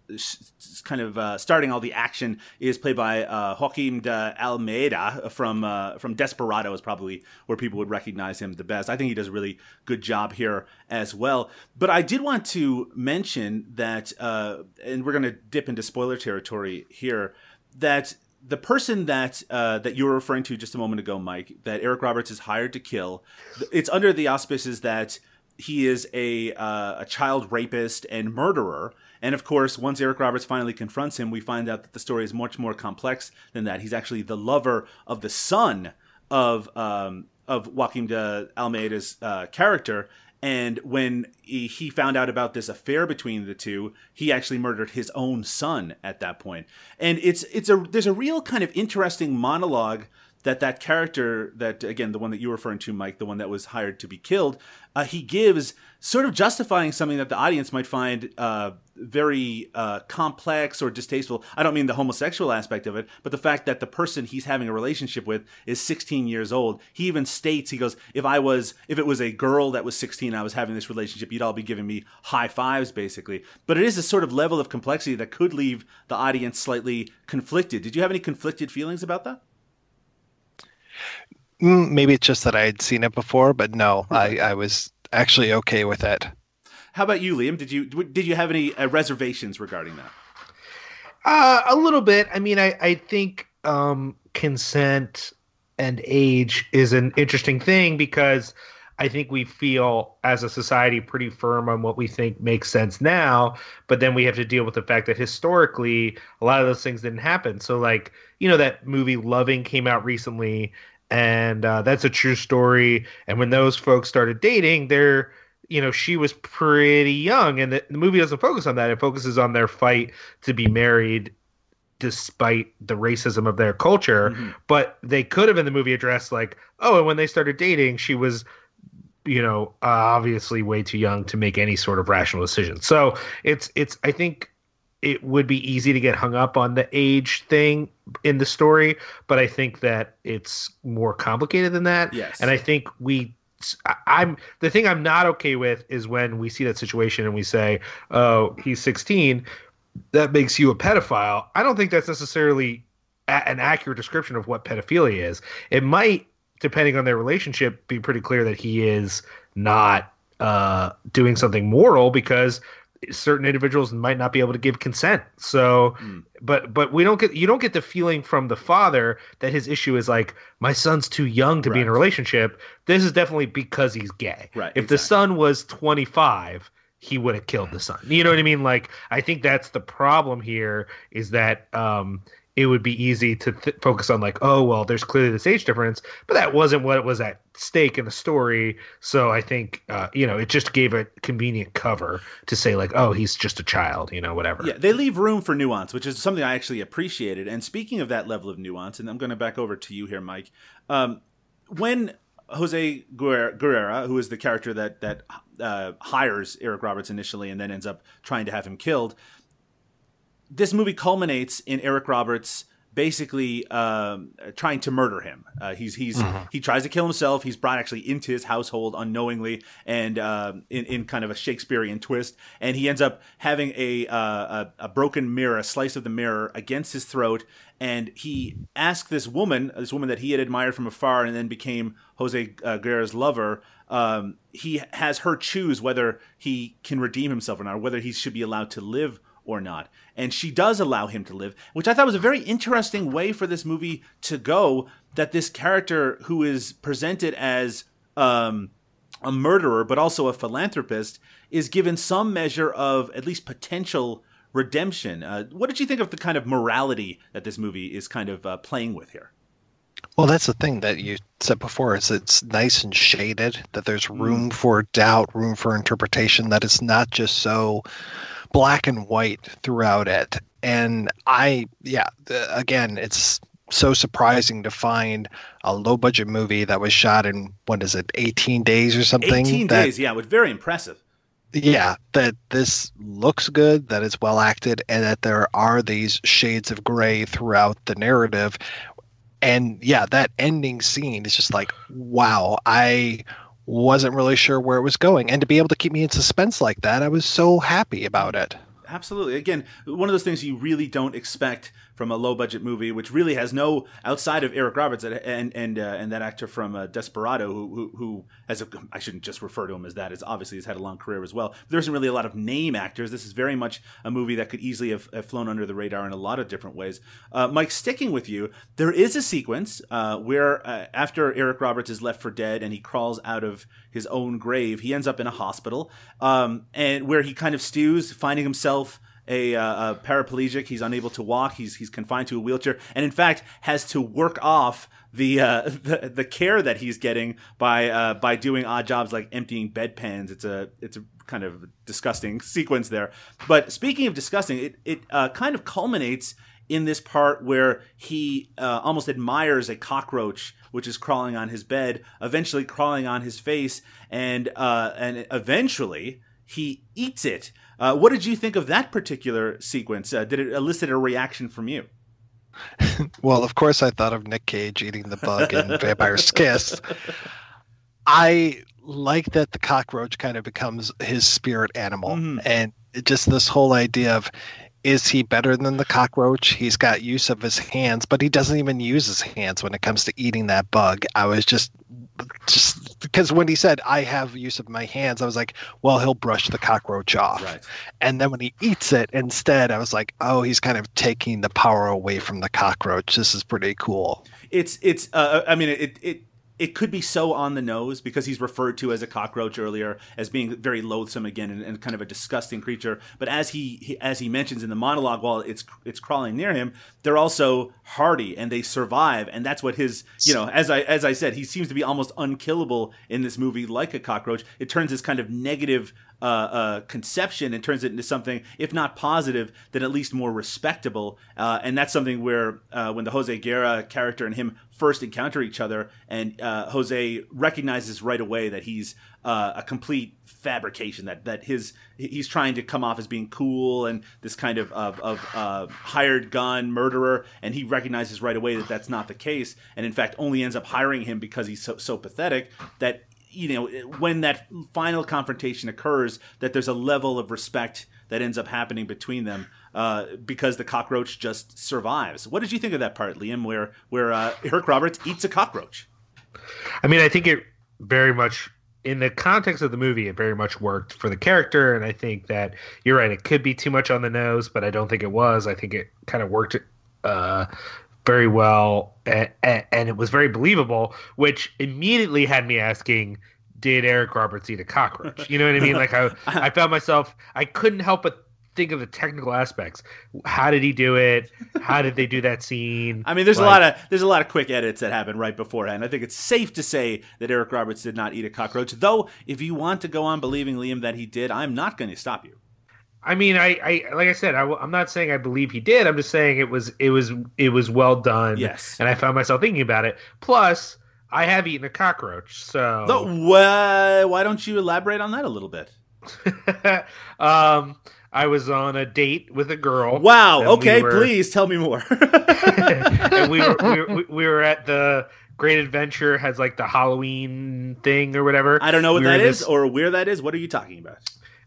kind of uh, starting all the action, is played by uh, Joaquim de Almeida from uh, from Desperado. Is probably where people would recognize him the best. I think he does a really good job here as well. But I did want to mention that, uh, and we're going to dip into spoiler territory here. That the person that uh, that you were referring to just a moment ago, Mike, that Eric Roberts is hired to kill, it's under the auspices that he is a uh, a child rapist and murderer. And of course, once Eric Roberts finally confronts him, we find out that the story is much more complex than that. He's actually the lover of the son of um, of Joaquim de Almeida's uh, character, and when he found out about this affair between the two, he actually murdered his own son at that point. And it's it's a there's a real kind of interesting monologue that that character that again the one that you were referring to mike the one that was hired to be killed uh, he gives sort of justifying something that the audience might find uh, very uh, complex or distasteful. I don't mean the homosexual aspect of it but the fact that the person he's having a relationship with is 16 years old. He even states he goes if i was if it was a girl that was 16 i was having this relationship you'd all be giving me high fives basically. But it is a sort of level of complexity that could leave the audience slightly conflicted. Did you have any conflicted feelings about that maybe it's just that I had seen it before, but no, I, I was actually okay with it. How about you, Liam? Did you did you have any uh, reservations regarding that? Uh, a little bit. I mean, I I think um, consent and age is an interesting thing because I think we feel as a society pretty firm on what we think makes sense now, but then we have to deal with the fact that historically a lot of those things didn't happen. So like, you know that movie Loving came out recently and uh, that's a true story. And when those folks started dating, they're you know she was pretty young, and the, the movie doesn't focus on that. It focuses on their fight to be married despite the racism of their culture. Mm-hmm. But they could have in the movie addressed like, oh, and when they started dating, she was you know uh, obviously way too young to make any sort of rational decision so it's it's i think it would be easy to get hung up on the age thing in the story, but I think that it's more complicated than that. Yes. And I think we I'm the thing I'm not okay with is when we see that situation and we say, "Oh, he's 16." That makes you a pedophile. I don't think that's necessarily a- an accurate description of what pedophilia is. It might, depending on their relationship, be pretty clear that he is not uh, doing something moral because certain individuals might not be able to give consent. So, mm. but but we don't get you don't get the feeling from the father that his issue is like my son's too young to right. be in a relationship. This is definitely because he's gay. Right. If exactly. the son was 25, he would have killed the son. You know what I mean? Like I think that's the problem here is that um it would be easy to th- focus on like oh well there's clearly this age difference but that wasn't what was at stake in the story. So i think uh, you know it just gave a convenient cover to say like oh he's just a child you know whatever. Yeah they leave room for nuance which is something i actually appreciated. And speaking of that level of nuance and i'm going to back over to you here mike um, when Jose Guerrera, who is the character that that uh, hires Eric Roberts initially and then ends up trying to have him killed, this movie culminates in Eric Roberts basically um, trying to murder him. Uh, he's he's mm-hmm. he tries to kill himself. He's brought actually into his household unknowingly, and uh, in in kind of a Shakespearean twist. And he ends up having a, uh, a, a broken mirror, a slice of the mirror against his throat. And he asked this woman, this woman that he had admired from afar, and then became Jose uh, Guerra's lover. Um, he has her choose whether he can redeem himself or not, or whether he should be allowed to live or not. And she does allow him to live, which I thought was a very interesting way for this movie to go. That this character who is presented as um, a murderer, but also a philanthropist, is given some measure of at least potential redemption. Uh, what did you think of the kind of morality that this movie is kind of uh, playing with here? Well, that's the thing that you said before is it's nice and shaded, that there's room for doubt, room for interpretation, that it's not just so black and white throughout it. And I, yeah, again, it's so surprising to find a low budget movie that was shot in, what is it, 18 days or something? 18 that, days, yeah, was very impressive. yeah that this looks good that it's well acted and that there are these shades of gray throughout the narrative and yeah that ending scene is just like wow i wasn't really sure where it was going and to be able to keep me in suspense like that i was so happy about it Absolutely. Again, one of those things you really don't expect from a low budget movie, which really has no outside of Eric Roberts and and uh, and that actor from uh, Desperado, who, who who has a I shouldn't just refer to him as that. Is obviously has had a long career as well. There isn't really a lot of name actors. This is very much a movie that could easily have, have flown under the radar in a lot of different ways. Uh, Mike, sticking with you, there is a sequence uh, where uh, after Eric Roberts is left for dead and he crawls out of his own grave, he ends up in a hospital, um, and where he kind of stews, finding himself a, uh, a paraplegic. He's unable to walk. He's he's confined to a wheelchair, and in fact has to work off the uh, the, the care that he's getting by uh, by doing odd jobs like emptying bedpans. It's a it's a kind of disgusting sequence there. But speaking of disgusting, it it uh, kind of culminates in this part where he uh, almost admires a cockroach which is crawling on his bed, eventually crawling on his face, and uh, and eventually he eats it. Uh, what did you think of that particular sequence? Uh, did it elicit a reaction from you? well of course i thought of nick cage eating the bug in vampire's kiss i like that the cockroach kind of becomes his spirit animal Mhm. and just this whole idea of is he better than the cockroach he's got use of his hands but he doesn't even use his hands when it comes to eating that bug i was just just because when he said i have use of my hands i was like well he'll brush the cockroach off Right. and then when he eats it instead i was like oh he's kind of taking the power away from the cockroach this is pretty cool It's it's. Uh, I mean, it it. It could be so on the nose because he's referred to as a cockroach earlier as being very loathsome again and, and kind of a disgusting creature. But as he, he as he mentions in the monologue, while it's it's crawling near him, they're also hardy and they survive, and that's what his you know as I as I said, he seems to be almost unkillable in this movie, like a cockroach. It turns this kind of negative uh, uh, conception and turns it into something, if not positive, then at least more respectable. Uh, and that's something where uh, when the Jose Guerra character and him first encounter each other, and uh, Jose recognizes right away that he's uh, a complete fabrication that that his he's trying to come off as being cool and this kind of of, of hired gun murderer and he recognizes right away that that's not the case and in fact only ends up hiring him because he's so, so pathetic that you know when that final confrontation occurs that there's a level of respect that ends up happening between them uh, because the cockroach just survives what did you think of that part liam where where uh, Eric roberts eats a cockroach I mean, I think it very much in the context of the movie, it very much worked for the character, and I think that you're right. It could be too much on the nose, but I don't think it was. I think it kind of worked uh, very well, and, and it was very believable, which immediately had me asking. Did Eric Roberts eat a cockroach? You know what I mean? Like I, I found myself, I couldn't help but think of the technical aspects. How did he do it? How did they do that scene? I mean, there's a lot of there's a lot of quick edits that happen right beforehand. I think it's safe to say that Eric Roberts did not eat a cockroach. Though, if you want to go on believing Liam that he did, I'm not going to stop you. I mean, I, I like I said, I, am not saying I believe he did. I'm just saying it was it was it was well done. Yes. and I found myself thinking about it. Plus, I have eaten a cockroach, so Though, wha- why don't you elaborate on that a little bit? um, I was on a date with a girl. Wow. and we Okay, were- please tell me more. and we were, we were we were at the Great Adventure has like the Halloween thing or whatever. I don't know what We that is this- or where that is. What are you talking about?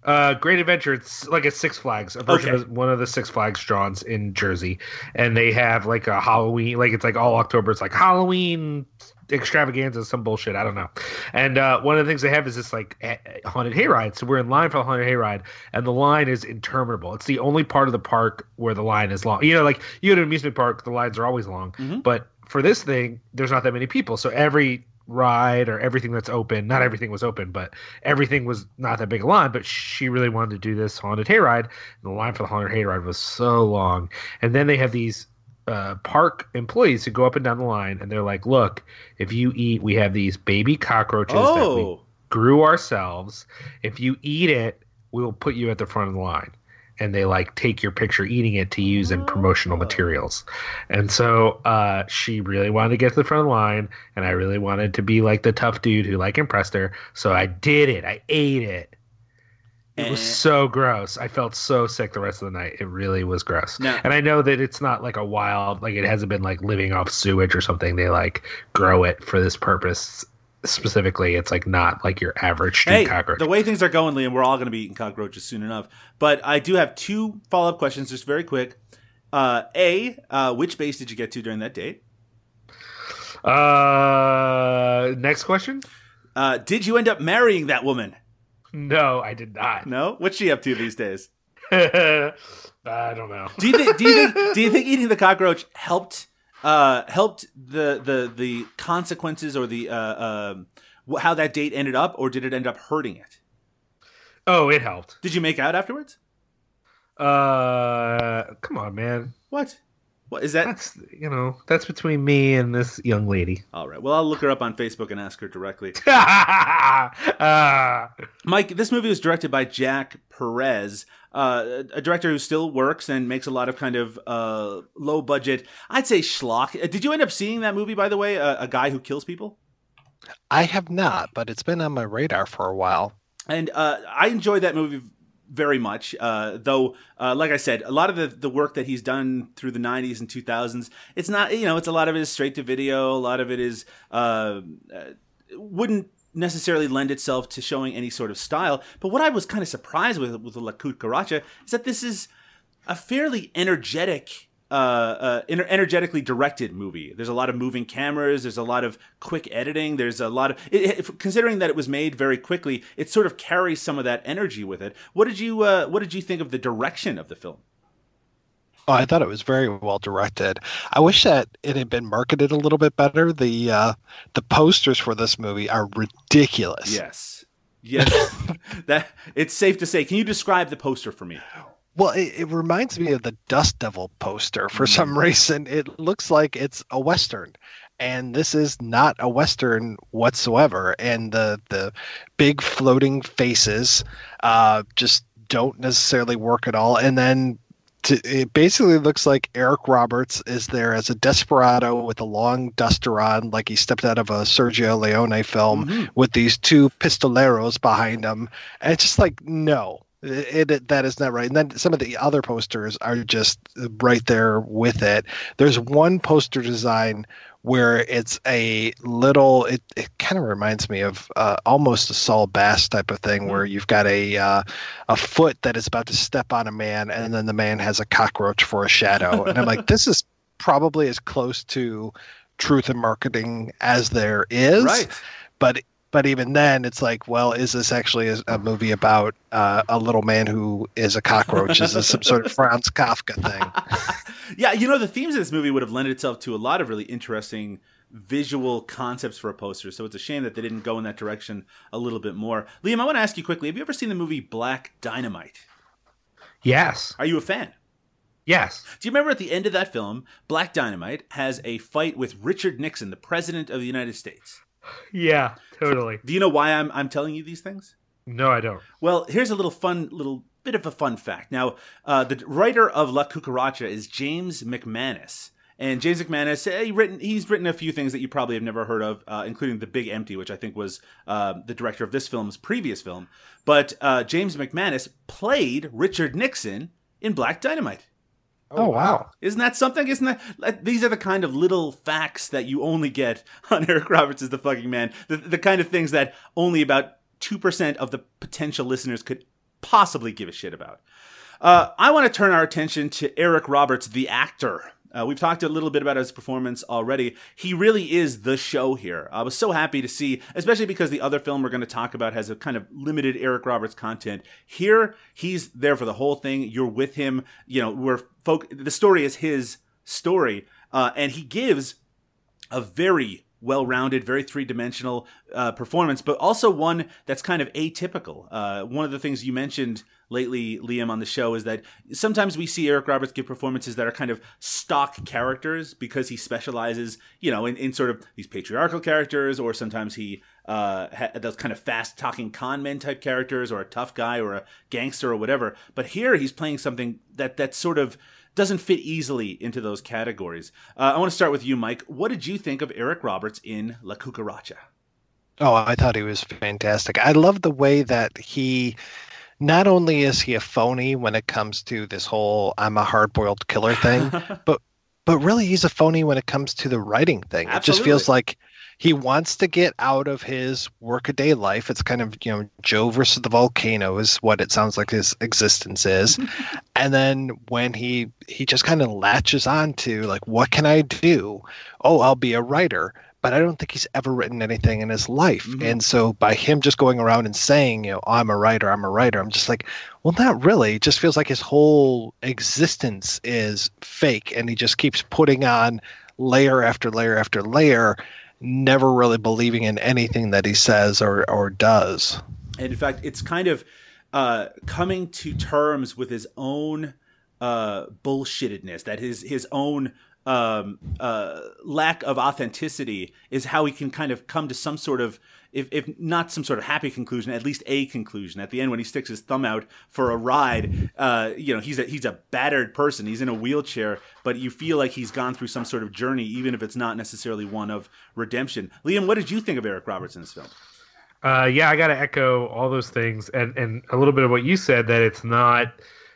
Uh, Great Adventure. It's like a Six Flags, a version Okay. of one of the Six Flags draws in Jersey, and they have like a Halloween, like it's like all October. It's like Halloween extravaganza, some bullshit. I don't know. And uh, one of the things they have is this like haunted hayride. So we're in line for the haunted hayride, and the line is interminable. It's the only part of the park where the line is long. You know, like you go to an amusement park, the lines are always long, Mm-hmm. but for this thing, there's not that many people. So every ride or everything that's open, not everything was open, but everything was not that big a line. But she really wanted to do this haunted hayride, and the line for the haunted hayride was so long. And then they have these uh, park employees who go up and down the line, and they're like, "Look, if you eat, we have these baby cockroaches that we Oh, grew ourselves. If you eat it, we will put you at the front of the line." And they like take your picture eating it to use in promotional materials. And so uh, she really wanted to get to the front of the line, and I really wanted to be like the tough dude who like impressed her. So I did it. I ate it. It was Eh. so gross. I felt so sick the rest of the night. It really was gross. Now- and I know that it's not like a wild, like it hasn't been like living off sewage or something. They like grow it for this purpose specifically. It's like not like your average street hey, cockroach. the way things are going, Liam, we're all going to be eating cockroaches soon enough. But I do have two follow up questions, just very quick. Uh, a, uh, which base did you get to during that date? uh, next question. Uh, did you end up marrying that woman? No, I did not. No. What's she up to these days? I don't know. Do you think? Do you think? Do you think eating the cockroach helped? Uh, helped the the the consequences or the uh, um wh- how that date ended up, or did it end up hurting it? Oh, it helped. Did you make out afterwards? Uh, come on, man. What? What is that? That's you know that's between me and this young lady. All right. Well, I'll look her up on Facebook and ask her directly. uh, Mike, this movie was directed by Jack Perez, uh, a director who still works and makes a lot of kind of uh, low budget, I'd say schlock. Uh, Did you end up seeing that movie, by the way? A, a guy who kills people? I have not, but it's been on my radar for a while. And uh, I enjoyed that movie very much. Uh, though, uh, like I said, a lot of the, the work that he's done through the 90s and 2000s, it's not, you know, it's a lot of it is straight to video. A lot of it is, uh, uh, wouldn't necessarily lend itself to showing any sort of style. But what I was kind of surprised with, with La Cucaracha is that this is a fairly energetic uh, uh, energetically directed movie. There's a lot of moving cameras. There's a lot of quick editing. There's a lot of it, it- considering that it was made very quickly. It sort of carries some of that energy with it. What did you uh, What did you think of the direction of the film? Oh, I thought it was very well directed. I wish that it had been marketed a little bit better. The uh, the posters for this movie are ridiculous. Yes, yes. that it's safe to say. Can you describe the poster for me? Well, it, it reminds me of the Dust Devil poster for some reason. It looks like it's a western, and this is not a western whatsoever. And the the big floating faces uh, just don't necessarily work at all. And then to, it basically looks like Eric Roberts is there as a desperado with a long duster on, like he stepped out of a Sergio Leone film, with these two pistoleros behind him, and it's just like no. It, it that is not right. And then some of the other posters are just right there with it. There's one poster design where it's a little. It, it kind of reminds me of uh, almost a Saul Bass type of thing, where you've got a uh, a foot that is about to step on a man, and then the man has a cockroach for a shadow. and I'm like, this is probably as close to truth in marketing as there is Right. but but even then it's like well is this actually a, a movie about uh, a little man who is a cockroach is this some sort of franz kafka thing Yeah, you know the themes of this movie would have lent itself to a lot of really interesting visual concepts for a poster. So it's a shame that they didn't go in that direction a little bit more. Liam, I want to ask you quickly: Have you ever seen the movie Black Dynamite? yes, Are you a fan? yes. Do you remember at the end of that film, Black Dynamite has a fight with Richard Nixon, the President of the United States? Yeah, totally. Do you know why I'm I'm telling you these things? No, I don't. Well, here's a little fun, little bit of a fun fact. Now, uh, the writer of La Cucaracha is James McManus. And James McManus, eh, he written, he's written a few things that you probably have never heard of, uh, including The Big Empty, which I think was uh, the director of this film's previous film. But uh, James McManus played Richard Nixon in Black Dynamite. Oh wow Isn't that something? Isn't that like, these are the kind of little facts that you only get on Eric Roberts is the fucking man. The, the kind of things that only about two percent of the potential listeners could possibly give a shit about. Uh, I want to turn our attention to Eric Roberts, the actor. Uh, we've talked a little bit about his performance already. He really is the show here. I was so happy to see, especially because the other film we're going to talk about has a kind of limited Eric Roberts content. Here, he's there for the whole thing. You're with him. You know, we're folk. The story is his story, uh, and he gives a very well-rounded, very three-dimensional uh, performance, but also one that's kind of atypical. Uh, one of the things you mentioned lately, Liam, on the show is that sometimes we see Eric Roberts give performances that are kind of stock characters because he specializes, you know, in, in sort of these patriarchal characters, or sometimes he uh, ha- those kind of fast-talking con men type characters, or a tough guy, or a gangster, or whatever. But here he's playing something that that sort of doesn't fit easily into those categories. Uh, I want to start with you, Mike. What did you think of Eric Roberts in La Cucaracha? Oh, I thought he was fantastic. I love the way that he not only is he a phony when it comes to this whole I'm a hard-boiled killer thing, but but really he's a phony when it comes to the writing thing. Absolutely. It just feels like he wants to get out of his workaday life. It's kind of, you know, Joe versus the volcano is what it sounds like his existence is. and then when he he just kind of latches on to like what can I do? Oh, I'll be a writer. But I don't think he's ever written anything in his life. Mhm. And so by him just going around and saying, you know, I'm a writer, I'm a writer, I'm just like, well, not really. It just feels like his whole existence is fake and he just keeps putting on layer after layer after layer never really believing in anything that he says or, or does. And in fact, it's kind of uh, coming to terms with his own uh, bullshittedness, that his his own um, uh, lack of authenticity is how he can kind of come to some sort of, if, if not some sort of happy conclusion, at least a conclusion. At the end, when he sticks his thumb out for a ride, uh, you know, he's a he's a battered person. He's in a wheelchair, but you feel like he's gone through some sort of journey, even if it's not necessarily one of redemption. Liam, what did you think of Eric Roberts in this film? Uh, yeah, I got to echo all those things, and and a little bit of what you said that it's not,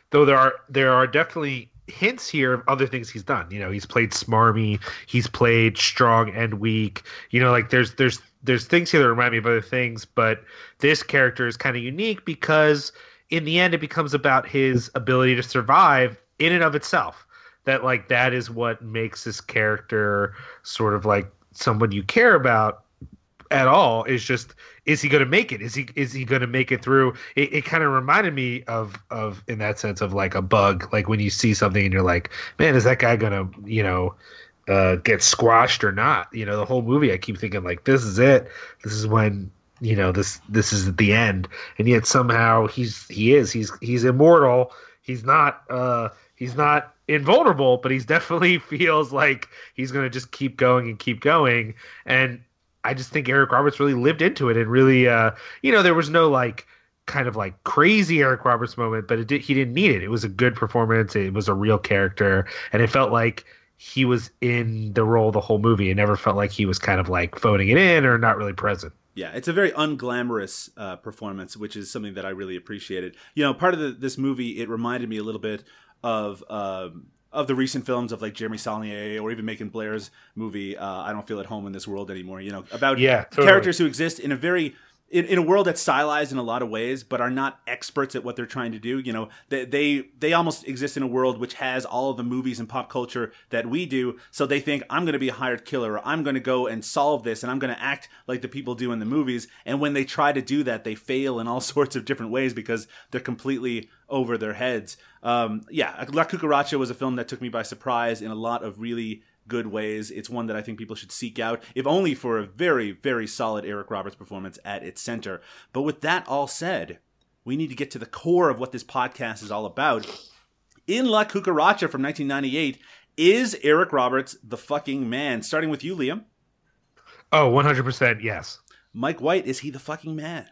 though there are there are definitely hints here of other things he's done. You know, he's played smarmy, he's played strong and weak. You know, like there's there's there's things here that remind me of other things, but this character is kind of unique because in the end it becomes about his ability to survive in and of itself. That like that is what makes this character sort of like someone you care about at all is just is he going to make it? Is he is he going to make it through? It, it kind of reminded me of of in that sense of like a bug. Like when you see something and you're like man is that guy going to you know uh get squashed or not? You know the whole movie i keep thinking like this is it. This is when you know this this is the end. And yet somehow he's he is. He's he's immortal. He's not uh he's not invulnerable but he's definitely feels like he's going to just keep going and keep going. And I just think Eric Roberts really lived into it and really, uh, you know, there was no like kind of like crazy Eric Roberts moment, but did, he didn't need it. It was a good performance. It was a real character, and it felt like he was in the role the whole movie. It never felt like he was kind of like phoning it in or not really present. Yeah, it's a very unglamorous uh, performance, which is something that I really appreciated. You know, part of the, this movie, it reminded me a little bit of um, of the recent films of like Jeremy Saulnier or even Macon Blair's movie. Uh, I don't feel at home in this world anymore. You know, about Yeah, totally. characters who exist in a very in, in a world that's stylized in a lot of ways, but are not experts at what they're trying to do. You know, they, they they almost exist in a world which has all of the movies and pop culture that we do. So they think I'm going to be a hired killer, or I'm going to go and solve this, and I'm going to act like the people do in the movies. And when they try to do that, they fail in all sorts of different ways because they're completely over their heads. Um, yeah, La Cucaracha was a film that took me by surprise in a lot of really good ways. It's one that I think people should seek out, if only for a very, very solid Eric Roberts performance at its center. But with that all said, we need to get to the core of what this podcast is all about. In La Cucaracha from 1998, is Eric Roberts the fucking man? Starting with you, Liam. Oh, 100% yes. Mike White, is he the fucking man?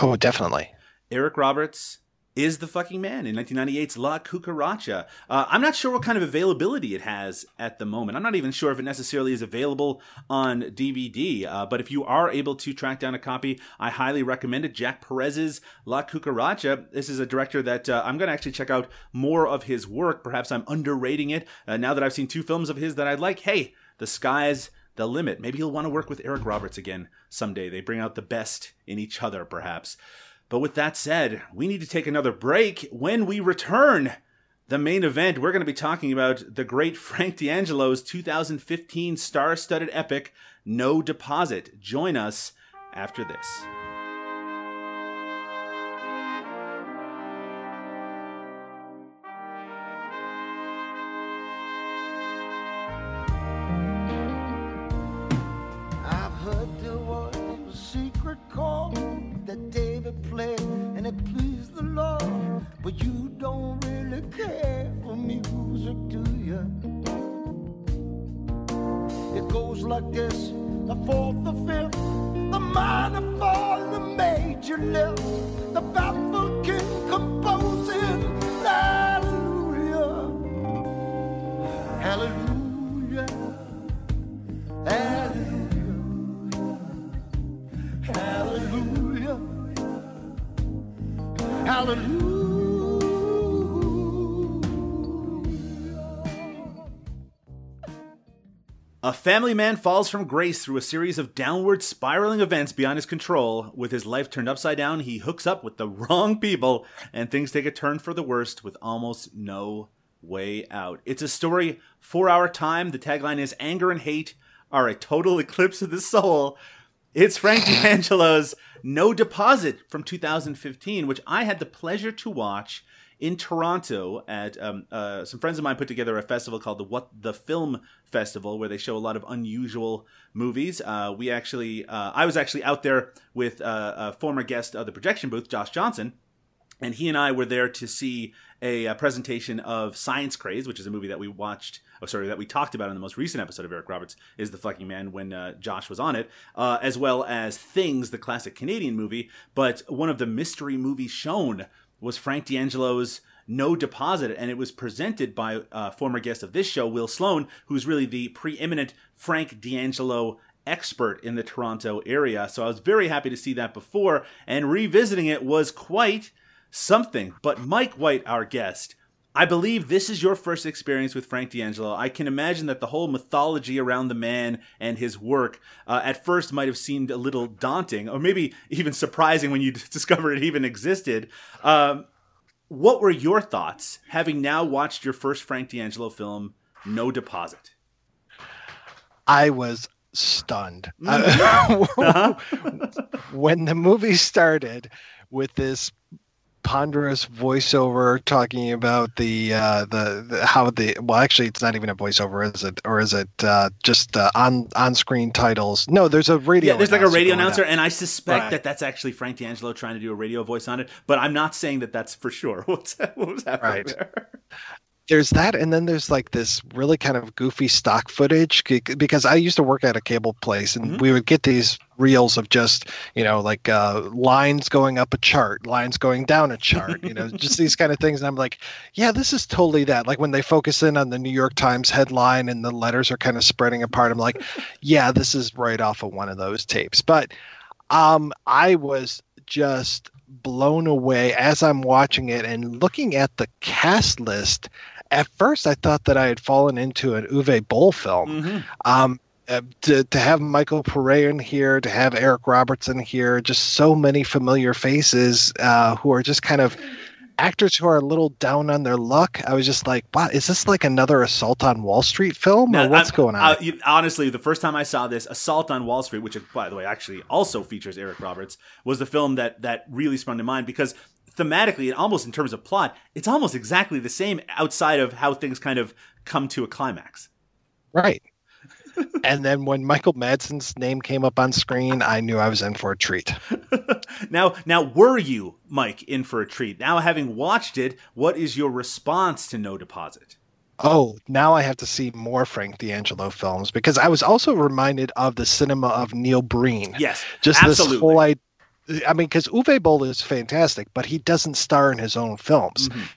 Oh, definitely. Eric Roberts is the fucking man in 1998's La Cucaracha. Uh, I'm not sure what kind of availability it has at the moment. I'm not even sure if it necessarily is available on DVD. Uh, but if you are able to track down a copy, I highly recommend it. Jack Perez's La Cucaracha. This is a director that uh, I'm going to actually check out more of his work. Perhaps I'm underrating it. Uh, now that I've seen two films of his that I like, hey, the sky's the limit. Maybe he'll want to work with Eric Roberts again someday. They bring out the best in each other, perhaps. But with that said, we need to take another break. When we return, the main event, we're going to be talking about the great Frank D'Angelo's 2015 star studded epic, No Deposit. Join us after this. Don't really care for music, do you? It goes like this the fourth, the fifth, the minor fall, the major lift, the baffled king composing. Hallelujah, hallelujah, hallelujah, hallelujah, hallelujah. A family man falls from grace through a series of downward spiraling events beyond his control. With his life turned upside down, he hooks up with the wrong people, and things take a turn for the worst with almost no way out. It's a story for our time. The tagline is Anger and Hate are a total eclipse of the soul. It's Frank D'Angelo's No Deposit from 2015, which I had the pleasure to watch in Toronto at um, uh, some friends of mine put together a festival called the What the Film Festival, where they show a lot of unusual movies. Uh, we actually, uh, I was actually out there with uh, a former guest of the projection booth, Josh Johnson, and he and I were there to see a, uh presentation of Science Crazed, which is a movie that we watched, oh sorry, that we talked about in the most recent episode of Eric Roberts is the Fucking Man when uh, Josh was on it, uh, as well as Things, the classic Canadian movie. But one of the mystery movies shown was Frank D'Angelo's No Deposit, and it was presented by uh, former guest of this show, Will Sloan, who's really the preeminent Frank D'Angelo expert in the Toronto area. So I was very happy to see that before, and revisiting it was quite something. But Mike White, our guest, I believe this is your first experience with Frank D'Angelo. I can imagine that the whole mythology around the man and his work uh, at first might have seemed a little daunting, or maybe even surprising when you discovered it even existed. Um, what were your thoughts, having now watched your first Frank D'Angelo film, No Deposit? I was stunned Uh-huh. when the movie started with this ponderous voiceover talking about the uh the, the how the well actually it's not even a voiceover is it or is it uh just uh, on on screen titles no there's a radio Yeah, there's like a radio announcer, on. and I suspect Right. that that's actually Frank D'Angelo trying to do a radio voice on it. But I'm not saying that that's for sure. What's what was happening Right. there? There's that and then there's like this really kind of goofy stock footage because i used to work at a cable place and Mhm. we would get these reels of just you know like uh, lines going up a chart lines going down a chart you know just these kind of things and i'm like yeah this is totally that like when they focus in on the new york times headline and the letters are kind of spreading apart i'm like yeah this is right off of one of those tapes but um i was just blown away as i'm watching it and looking at the cast list at first I thought that I had fallen into an Uwe Boll film. Mhm. Um, uh, to, to have Michael Pare in here, to have Eric Roberts in here, just so many familiar faces uh, who are just kind of actors who are a little down on their luck. I was just like, wow, is this like another Assault on Wall Street film? Now, or what's I'm- going on? uh, honestly, the first time I saw this, Assault on Wall Street, which by the way actually also features Eric Roberts, was the film that that really sprung to mind because thematically and almost in terms of plot, it's almost exactly the same outside of how things kind of come to a climax. right. and then when Michael Madsen's name came up on screen, I knew I was in for a treat. now, now, were you, Mike, in for a treat? Now, having watched it, what is your response to No Deposit? Oh, now I have to see more Frank D'Angelo films because I was also reminded of the cinema of Neil Breen. Yes, just absolutely. this whole idea. I mean, because Uwe Boll is fantastic, but he doesn't star in his own films. Mhm.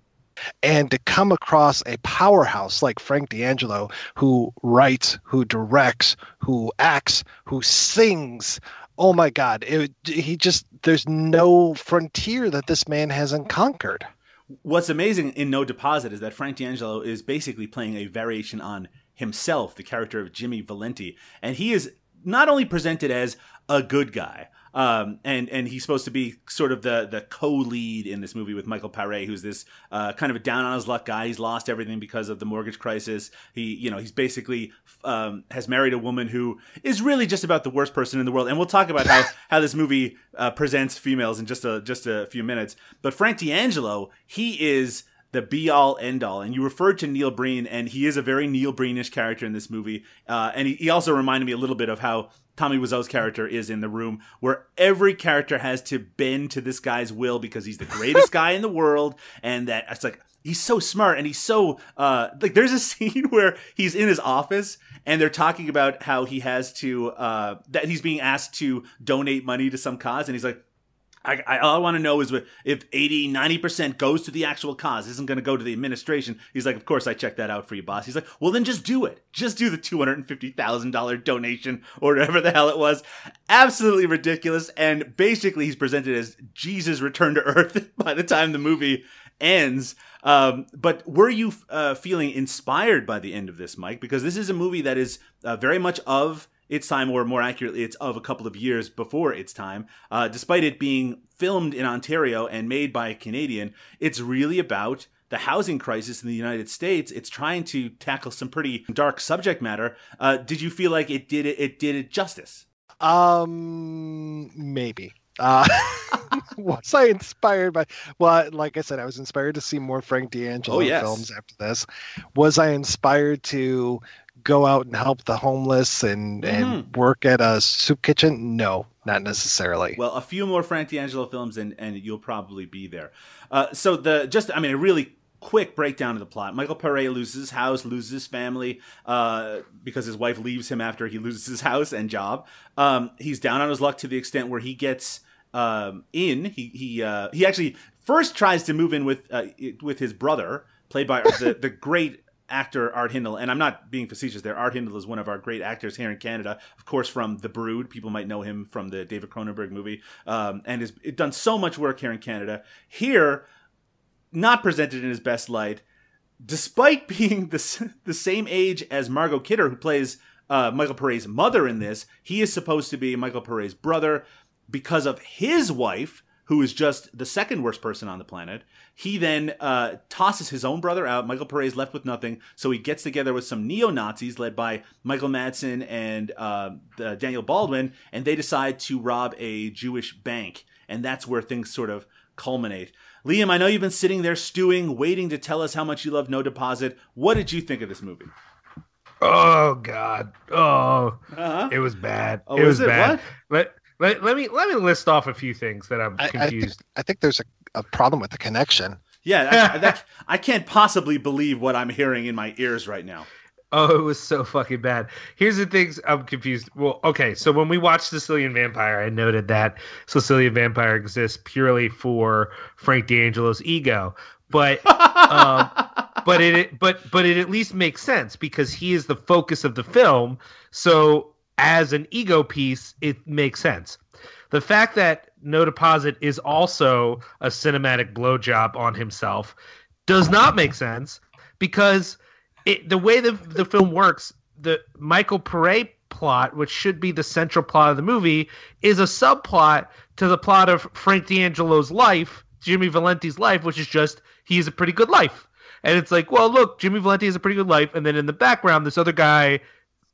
And to come across a powerhouse like Frank D'Angelo, who writes, who directs, who acts, who sings, oh my God, it, he just, there's no frontier that this man hasn't conquered. What's amazing in No Deposit is that Frank D'Angelo is basically playing a variation on himself, the character of Jimmy Valenti, and he is not only presented as a good guy. Um, and and he's supposed to be sort of the the co-lead in this movie with Michael Paré, who's this uh, kind of a down on his luck guy. He's lost everything because of the mortgage crisis. He you know he's basically um, has married a woman who is really just about the worst person in the world. And we'll talk about how how this movie uh, presents females in just a just a few minutes. But Frank D'Angelo, he is the be all end all. And you referred to Neil Breen, and he is a very Neil Breenish character in this movie. Uh, and he, he, also reminded me a little bit of how Tommy Wiseau's character is in the room, where every character has to bend to this guy's will because he's the greatest guy in the world, and that it's like he's so smart and he's so uh, like. There's a scene where he's in his office and they're talking about how he has to uh, that he's being asked to donate money to some cause, and he's like I, I, all I want to know is if 80, 90% goes to the actual cause, isn't going to go to the administration. He's like, of course I checked that out for you, boss. He's like, well, then just do it. Just do the $250,000 donation or whatever the hell it was. Absolutely ridiculous. And basically he's presented as Jesus returned to earth by the time the movie ends. Um, but were you uh, feeling inspired by the end of this, Mike? Because this is a movie that is uh, very much of its time, or more accurately, it's of a couple of years before its time. Uh, despite it being filmed in Ontario and made by a Canadian, it's really about the housing crisis in the United States. It's trying to tackle some pretty dark subject matter. Uh, did you feel like it did it? It did it justice? Um, maybe. Uh, was I inspired by? Well, like I said, I was inspired to see more Frank D'Angelo oh, yes. films after this. Was I inspired to go out and help the homeless and mm-hmm. and work at a soup kitchen? No, not necessarily. Well, a few more Frank D'Angelo films, and and you'll probably be there. Uh, so the just I mean a really quick breakdown of the plot. Michael Paré loses his house, loses his family uh, because his wife leaves him after he loses his house and job. Um, he's down on his luck to the extent where he gets um, in. He he uh, he actually first tries to move in with uh, with his brother, played by the the great actor Art Hindle, and I'm not being facetious there. Art Hindle is one of our great actors here in Canada, of course, from The Brood. People might know him from the David Cronenberg movie, um, and has done so much work here in Canada. Here, not presented in his best light, despite being the the same age as Margot Kidder, who plays uh, Michael Paré's mother in this. He is supposed to be Michael Paré's brother because of his wife who is just the second worst person on the planet. He then uh, tosses his own brother out. Michael Paré is left with nothing, so he gets together with some neo Nazis led by Michael Madsen and uh, Daniel Baldwin, and they decide to rob a Jewish bank, and that's where things sort of culminate. Liam, I know you've been sitting there stewing, waiting to tell us how much you love No Deposit. What did you think of this movie? Oh God! Oh, uh-huh. it was bad. Oh, it was it? bad. What? But let, let me let me list off a few things that I'm confused. I, I, think, I think, there's a, a problem with the connection. Yeah, I, that, I can't possibly believe what I'm hearing in my ears right now. Oh, it was so fucking bad. Here's the things I'm confused. Well, okay, so when we watched Sicilian Vampire, I noted that Sicilian Vampire exists purely for Frank D'Angelo's ego, but um, but it but but it at least makes sense because he is the focus of the film. So as an ego piece, it makes sense. The fact that No Deposit is also a cinematic blowjob on himself does not make sense because it, the way the, the film works, the Michael Paré plot, which should be the central plot of the movie, is a subplot to the plot of Frank D'Angelo's life, Jimmy Valenti's life, which is just he has a pretty good life. And it's like, well, look, Jimmy Valenti has a pretty good life, and then in the background, this other guy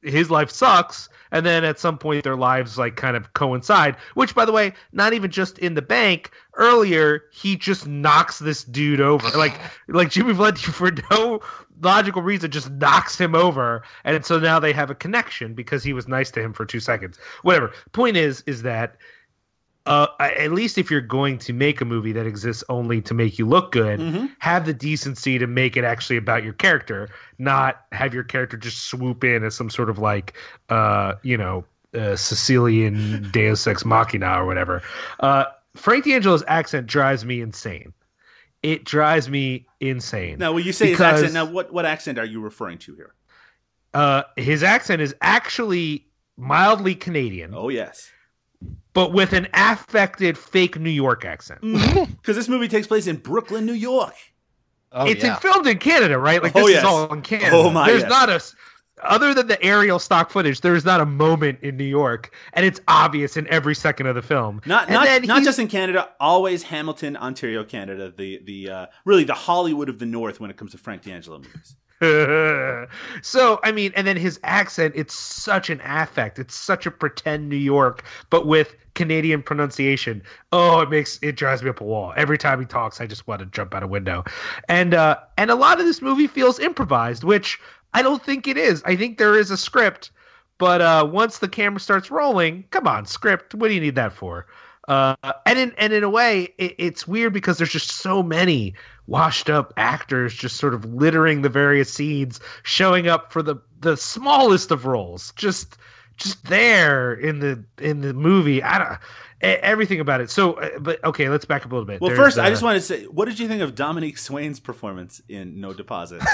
his life sucks and then at some point their lives like kind of coincide which by the way not even just in the bank earlier he just knocks this dude over. Like like jimmy valenti for no logical reason just knocks him over and so now they have a connection because he was nice to him for two seconds. Whatever. Point is is that uh, at least if you're going to make a movie that exists only to make you look good, mm-hmm. have the decency to make it actually about your character, not have your character just swoop in as some sort of like, uh, you know, uh, Sicilian Deus Ex Machina or whatever. Uh, Frank D'Angelo's accent drives me insane. It drives me insane. Now, when you say his accent, now what what accent are you referring to here? Uh, his accent is actually mildly Canadian. Oh yes but with an affected fake New York accent. Because mm-hmm. this movie takes place in Brooklyn, New York. Oh, it's yeah. in, filmed in Canada, right? Like this oh, yes. is all in Canada. Oh my! There's yes. not a other than the aerial stock footage, there's not a moment in New York, and it's obvious in every second of the film. Not And not not just in Canada, always Hamilton, Ontario, Canada, the the uh, really the Hollywood of the North when it comes to Frank D'Angelo movies. so I mean, and then his accent, it's such an affect. It's such a pretend New York, but with Canadian pronunciation. Oh, it makes it drives me up a wall. Every time he talks, I just want to jump out a window. And uh and a lot of this movie feels improvised, which I don't think it is. I think there is a script, but uh once the camera starts rolling, come on, script, what do you need that for? Uh, and in and in a way, it, it's weird because there's just so many washed up actors just sort of littering the various scenes, showing up for the the smallest of roles, just just there in the in the movie. I don't everything about it. So, uh, but okay, let's back up a little bit. Well, There's, first, I just want to say, what did you think of Dominique Swain's performance in No Deposit?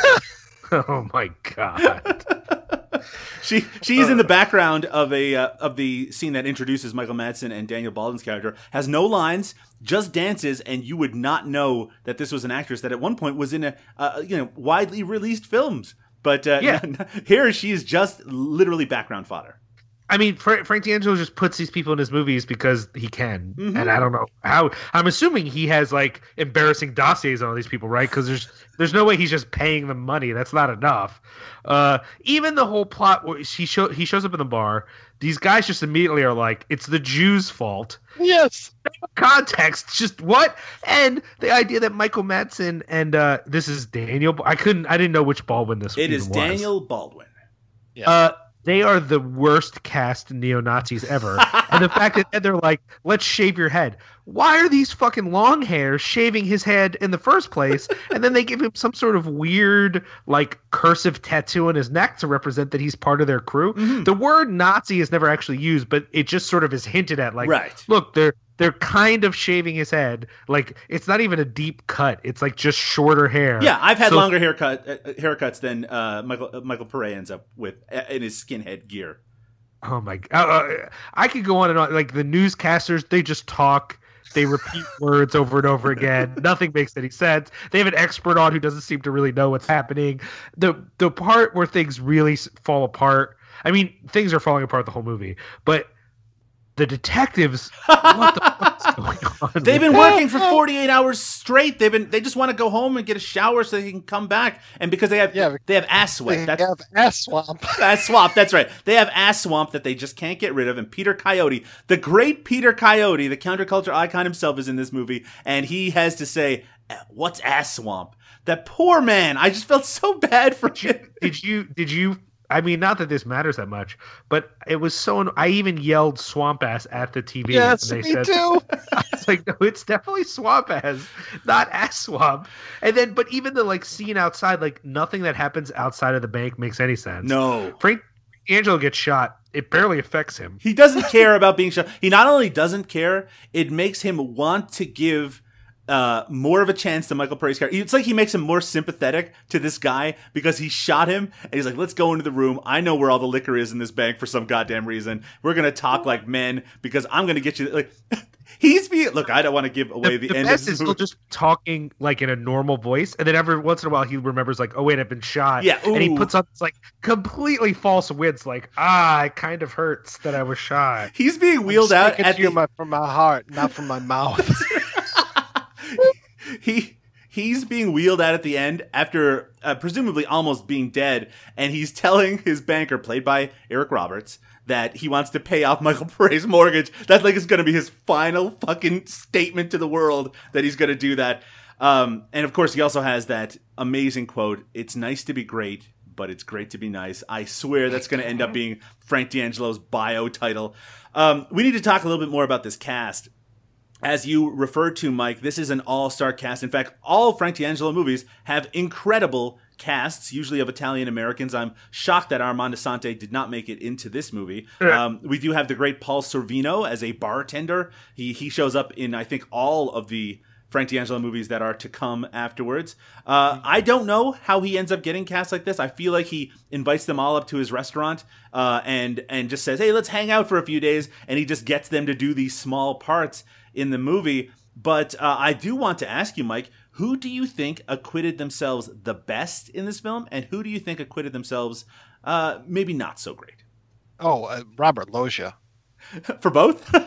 Oh my god. she she's in the background of a uh, of the scene that introduces Michael Madsen and Daniel Baldwin's character. Has no lines, just dances, and you would not know that this was an actress that at one point was in a uh, you know widely released films. But uh, Yeah. here she is just literally background fodder. I mean, Fra- Frank D'Angelo just puts these people in his movies because he can, Mhm. and I don't know how. I'm assuming he has like embarrassing dossiers on all these people, right? Because there's there's no way he's just paying them money. That's not enough. Uh, even the whole plot where he show he shows up in the bar. These guys just immediately are like, "It's the Jews' fault." Yes. Context, just what? And the idea that Michael Madsen and uh, this is Daniel. I couldn't. I didn't know which Baldwin this. Was. It is even was. Daniel Baldwin. Uh, they are the worst cast neo Nazis ever. and the fact that they're like, let's shave your head. Why are these fucking long hairs shaving his head in the first place? And then they give him some sort of weird, like, cursive tattoo on his neck to represent that he's part of their crew. Mm-hmm. The word Nazi is never actually used, but it just sort of is hinted at. Like, Right. look, they're they're kind of shaving his head. Like, it's not even a deep cut. It's like just shorter hair. Yeah, I've had So- longer haircut uh, haircuts than uh, Michael uh, Michael Paré ends up with uh, in his skinhead gear. Oh my god! Uh, I could go on and on. Like the newscasters, they just talk. They repeat words over and over again. Nothing makes any sense. They have an expert on who doesn't seem to really know what's happening. The the part where things really fall apart. I mean, things are falling apart the whole movie, but the detectives. what the fuck's going on? They've been working for 48 hours straight. They've been they just want to go home and get a shower so they can come back. And because they have Yeah, they have ass They. That's have ass swamp. ass swamp. That's right. They have ass swamp that they just can't get rid of. And Peter Coyote, the great Peter Coyote, the counterculture icon himself, is in this movie, and he has to say, eh, "What's ass swamp?" That poor man. I just felt so bad for him. did you did you I mean not that this matters that much, but it was so I even yelled swamp ass at the TV Yes, and me said too. it's like no, it's definitely swamp ass, not ass swamp. And then but even the like scene outside, like nothing that happens outside of the bank makes any sense. No. Frank Angelo gets shot. It barely affects him. He doesn't care about being shot. He not only doesn't care, it makes him want to give uh, more of a chance to Michael Paré's character. It's like he makes him more sympathetic to this guy because he shot him, and he's like, "Let's go into the room. I know where all the liquor is in this bank for some goddamn reason. We're gonna talk like men because I'm gonna get you." Like, he's being look. I don't want to give away the, the end best of this is still movie. just talking like in a normal voice, and then every once in a while he remembers like, "Oh wait, I've been shot." Yeah, and he puts on this like completely false wits, like, "Ah, it kind of hurts that I was shot." He's being wheeled out at the, my, from my heart, not from my mouth. he he's being wheeled out at the end after uh, presumably almost being dead and he's telling his banker played by Eric Roberts that he wants to pay off Michael Paré's mortgage that's like it's going to be his final fucking statement to the world that he's going to do that um, and of course he also has that amazing quote it's nice to be great but it's great to be nice. I swear that's going to end up being Frank D'Angelo's bio title. Um, we need to talk a little bit more about this cast as you referred to, Mike, this is an all-star cast. In fact, all Frank D'Angelo movies have incredible casts, usually of Italian Americans. I'm shocked that Armand Assante did not make it into this movie. Um, we do have the great Paul Sorvino as a bartender. He he shows up in I think all of the Frank D'Angelo movies that are to come afterwards. Uh, I don't know how he ends up getting cast like this. I feel like he invites them all up to his restaurant uh, and and just says, "Hey, let's hang out for a few days," and he just gets them to do these small parts in the movie. But uh, I do want to ask you, Mike, Who do you think acquitted themselves the best in this film, and who do you think acquitted themselves uh, maybe not so great? Oh, uh, Robert Loggia. For both?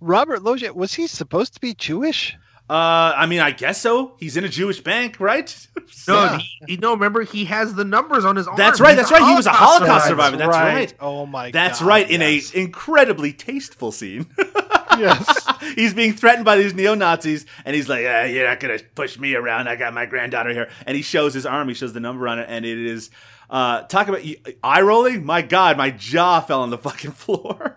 Robert Loggia was he supposed to be Jewish? Uh, I mean, I guess so. He's in a Jewish bank, right? No, Yeah. he, he- no. Remember, he has the numbers on his arm. That's right. That's right. He was a Holocaust survivor. survivor. That's right. Oh my god. That's God, right. In yes. a incredibly tasteful scene, yes. he's being threatened by these neo Nazis, and he's like, uh, "You're not gonna push me around. I got my granddaughter here." And he shows his arm. He shows the number on it, and it is. Uh, talk about eye rolling. My God, my jaw fell on the fucking floor.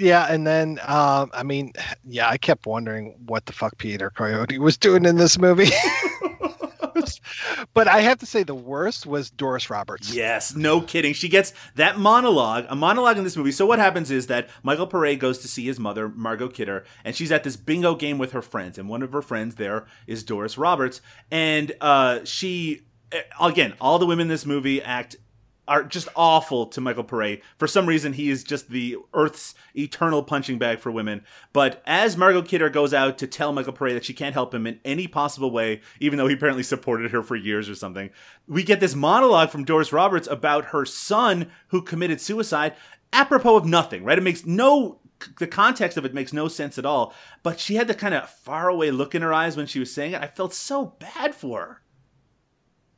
Yeah, and then um, I mean, yeah, I kept wondering what the fuck Peter Coyote was doing in this movie. but I have to say, the worst was Doris Roberts. Yes, no kidding. She gets that monologue, a monologue in this movie. So what happens is that Michael Paré goes to see his mother, Margot Kidder, and she's at this bingo game with her friends, and one of her friends there is Doris Roberts, and uh, she, eh, again, all the women in this movie act are just awful to Michael Paré. For some reason, he is just the Earth's eternal punching bag for women. But as Margot Kidder goes out to tell Michael Paré that she can't help him in any possible way, even though he apparently supported her for years or something, we get this monologue from Doris Roberts about her son who committed suicide, apropos of nothing, right? It makes no the context of it makes no sense at all. But she had the kind of faraway look in her eyes when she was saying it. I felt so bad for her.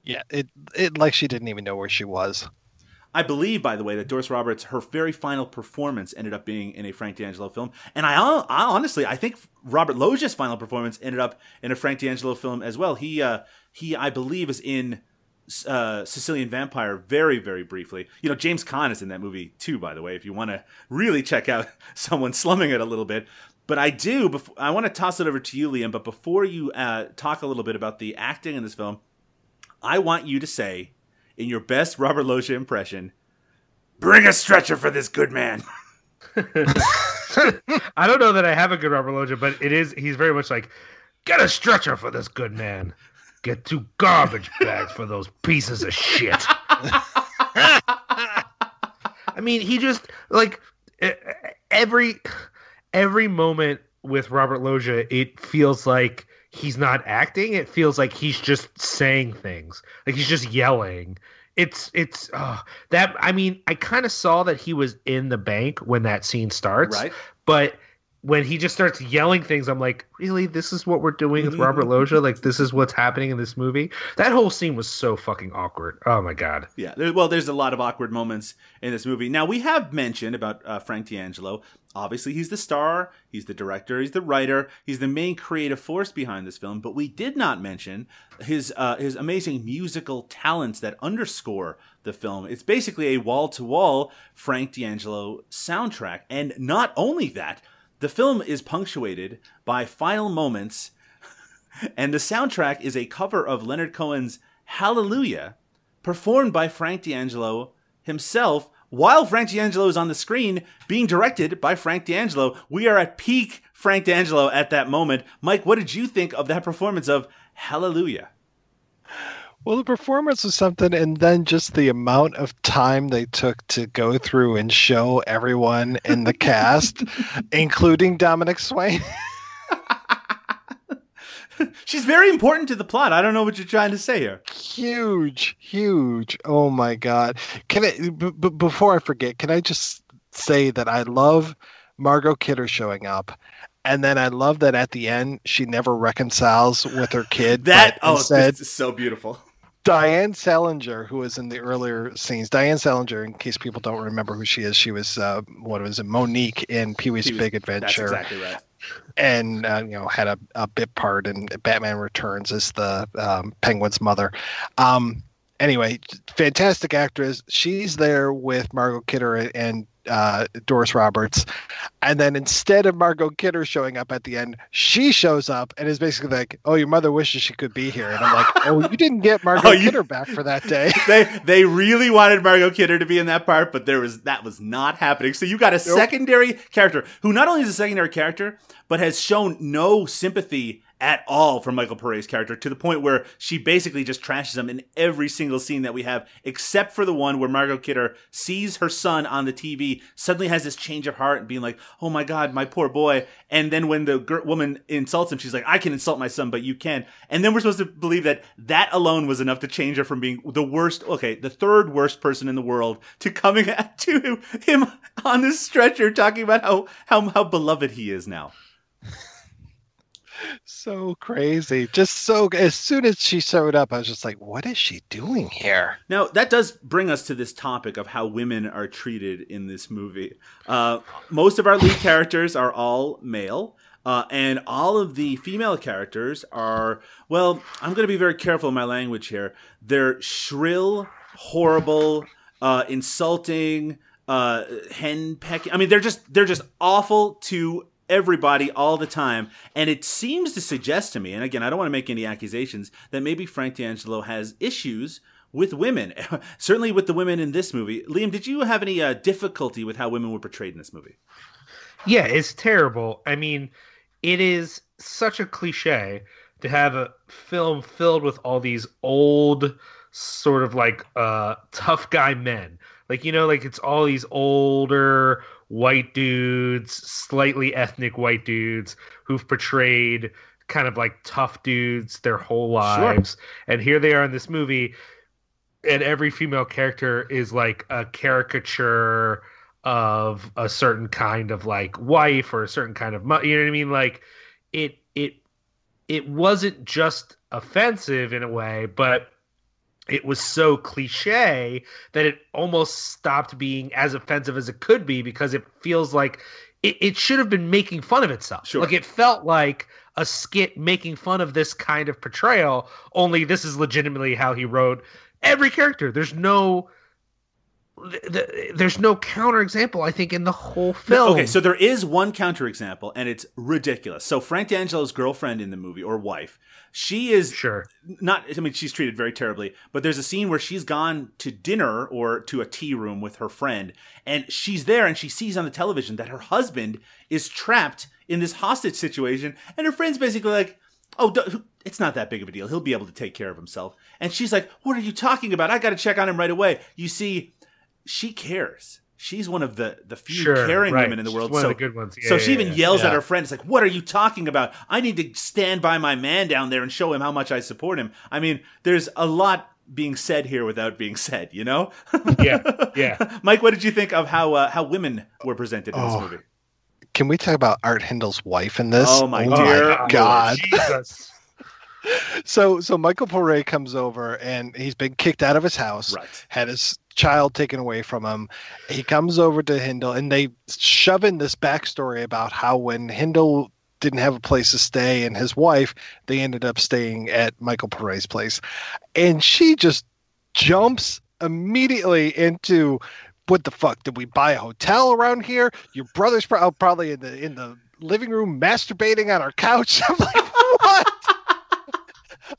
Yeah, it it like she didn't even know where she was. I believe, by the way, that Doris Roberts, her very final performance ended up being in a Frank D'Angelo film. And I, I honestly, I think Robert Loggia's final performance ended up in a Frank D'Angelo film as well. He, uh, he, I believe, is in uh, Sicilian Vampire very, very briefly. You know, James Caan is in that movie too, by the way, if you want to really check out someone slumming it a little bit. But I do, I want to toss it over to you, Liam. But before you uh, talk a little bit about the acting in this film, I want you to say, in your best Robert Loggia impression, bring a stretcher for this good man. I don't know that I have a good Robert Loggia, but it is. He's very much like, get a stretcher for this good man. Get two garbage bags for those pieces of shit. I mean, he just like every every moment with Robert Loggia, it feels like he's not acting. It feels like he's just saying things, like he's just yelling. It's it's uh, that. I mean, I kind of saw that he was in the bank when that scene starts, Right. but when he just starts yelling things, I'm like, really? This is what we're doing with Robert Loggia? Like, this is what's happening in this movie? That whole scene was so fucking awkward. Oh my god. Yeah, there, well, there's a lot of awkward moments in this movie. Now, we have mentioned about uh, Frank D'Angelo. Obviously, he's the star, he's the director, he's the writer, he's the main creative force behind this film. But we did not mention his uh, his amazing musical talents that underscore the film. It's basically a wall to wall Frank D'Angelo soundtrack, and not only that, the film is punctuated by final moments and the soundtrack is a cover of Leonard Cohen's Hallelujah, performed by Frank D'Angelo himself, while Frank D'Angelo is on the screen, being directed by Frank D'Angelo. We are at peak Frank D'Angelo at that moment. Mike, what did you think of that performance of Hallelujah? Well, the performance was something, and then just the amount of time they took to go through and show everyone in the cast, including Dominique Swain. She's very important to the plot. I don't know what you're trying to say here. huge, huge. Oh my god! Can I? B- b- before I forget, can I just say that I love Margot Kidder showing up, and then I love that at the end she never reconciles with her kid. That oh, instead, this is so beautiful. Diane Salinger, who was in the earlier scenes, Diane Salinger, in case people don't remember who she is, she was uh, what was it, Monique in Pee Wee's Big That's Adventure, exactly right. and uh, you know had a, a bit part in Batman Returns as the um, Penguin's mother. Um, anyway, fantastic actress. She's there with Margot Kidder and uh, Doris Roberts, and then instead of Margot Kidder showing up at the end, she shows up and is basically like, "Oh, your mother wishes she could be here," and I'm like, "Oh, you didn't get Margot Oh, you- Kidder back for that day." they they really wanted Margot Kidder to be in that part, but there was that was not happening. So you got a secondary character who not only is a secondary character, but has shown no sympathy at all for Michael Paré's character to the point where she basically just trashes him in every single scene that we have, except for the one where Margot Kidder sees her son on the TV suddenly has this change of heart and being like, "Oh my god, my poor boy." And then when the woman insults him, she's like, "I can insult my son, but you can't." And then we're supposed to believe that that alone was enough to change her from being the worst, okay, the third worst person in the world to coming at to him on this stretcher talking about how how how beloved he is now. so crazy. Just so as soon as she showed up, I was just like, what is she doing here? Now that does bring us to this topic of how women are treated in this movie. Uh, most of our lead characters are all male. Uh, and all of the female characters are, well, I'm going to be very careful in my language here. They're shrill, horrible, uh, insulting, uh, hen pecking. I mean, they're just they're just awful to everybody all the time. And it seems to suggest to me, and again, I don't want to make any accusations, that maybe Frank D'Angelo has issues with women, certainly with the women in this movie. Liam, did you have any uh, difficulty with how women were portrayed in this movie? Yeah, it's terrible. I mean, it is such a cliche to have a film filled with all these old sort of like uh tough guy men. Like you know like it's all these older white dudes, slightly ethnic white dudes who've portrayed kind of like tough dudes their whole lives. And here they are in this movie and every female character is like a caricature of a certain kind of like wife or a certain kind of you know what I mean like it it it wasn't just offensive in a way but it was so cliche that it almost stopped being as offensive as it could be because it feels like it, it should have been making fun of itself Sure. like it felt like a skit making fun of this kind of portrayal only this is legitimately how he wrote every character there's no there's no counterexample i think in the whole film Okay, so there is one counterexample, and it's ridiculous. So Frank D'Angelo's girlfriend in the movie, or wife, she is sure. not i mean she's treated very terribly but there's a scene where she's gone to dinner or to a tea room with her friend and she's there and she sees on the television that her husband is trapped in this hostage situation and her friend's basically like oh it's not that big of a deal. He'll be able to take care of himself. And she's like what are you talking about? I gotta check on him right away. You see she cares she's one of the the few Sure, caring right. women in the She's world one of so the good ones. Yeah, so yeah, she even yeah. yells at her friend it's like what are you talking about i need to stand by my man down there and show him how much i support him i mean there's a lot being said here without being said you know yeah yeah mike what did you think of how uh, how women were presented in Oh, this movie Can we talk about Art Hindle's wife in this? Oh, my dear my God! Jesus. So so Michael Paré comes over and he's been kicked out of his house. right Had his child taken away from him. He comes over to Hindle and they shove in this backstory about how when Hindle didn't have a place to stay and his wife, they ended up staying at Michael Paré's place. And she just jumps immediately into what the fuck did we buy a hotel around here? Your brother's pro- probably in the in the living room masturbating on our couch. I'm like, what?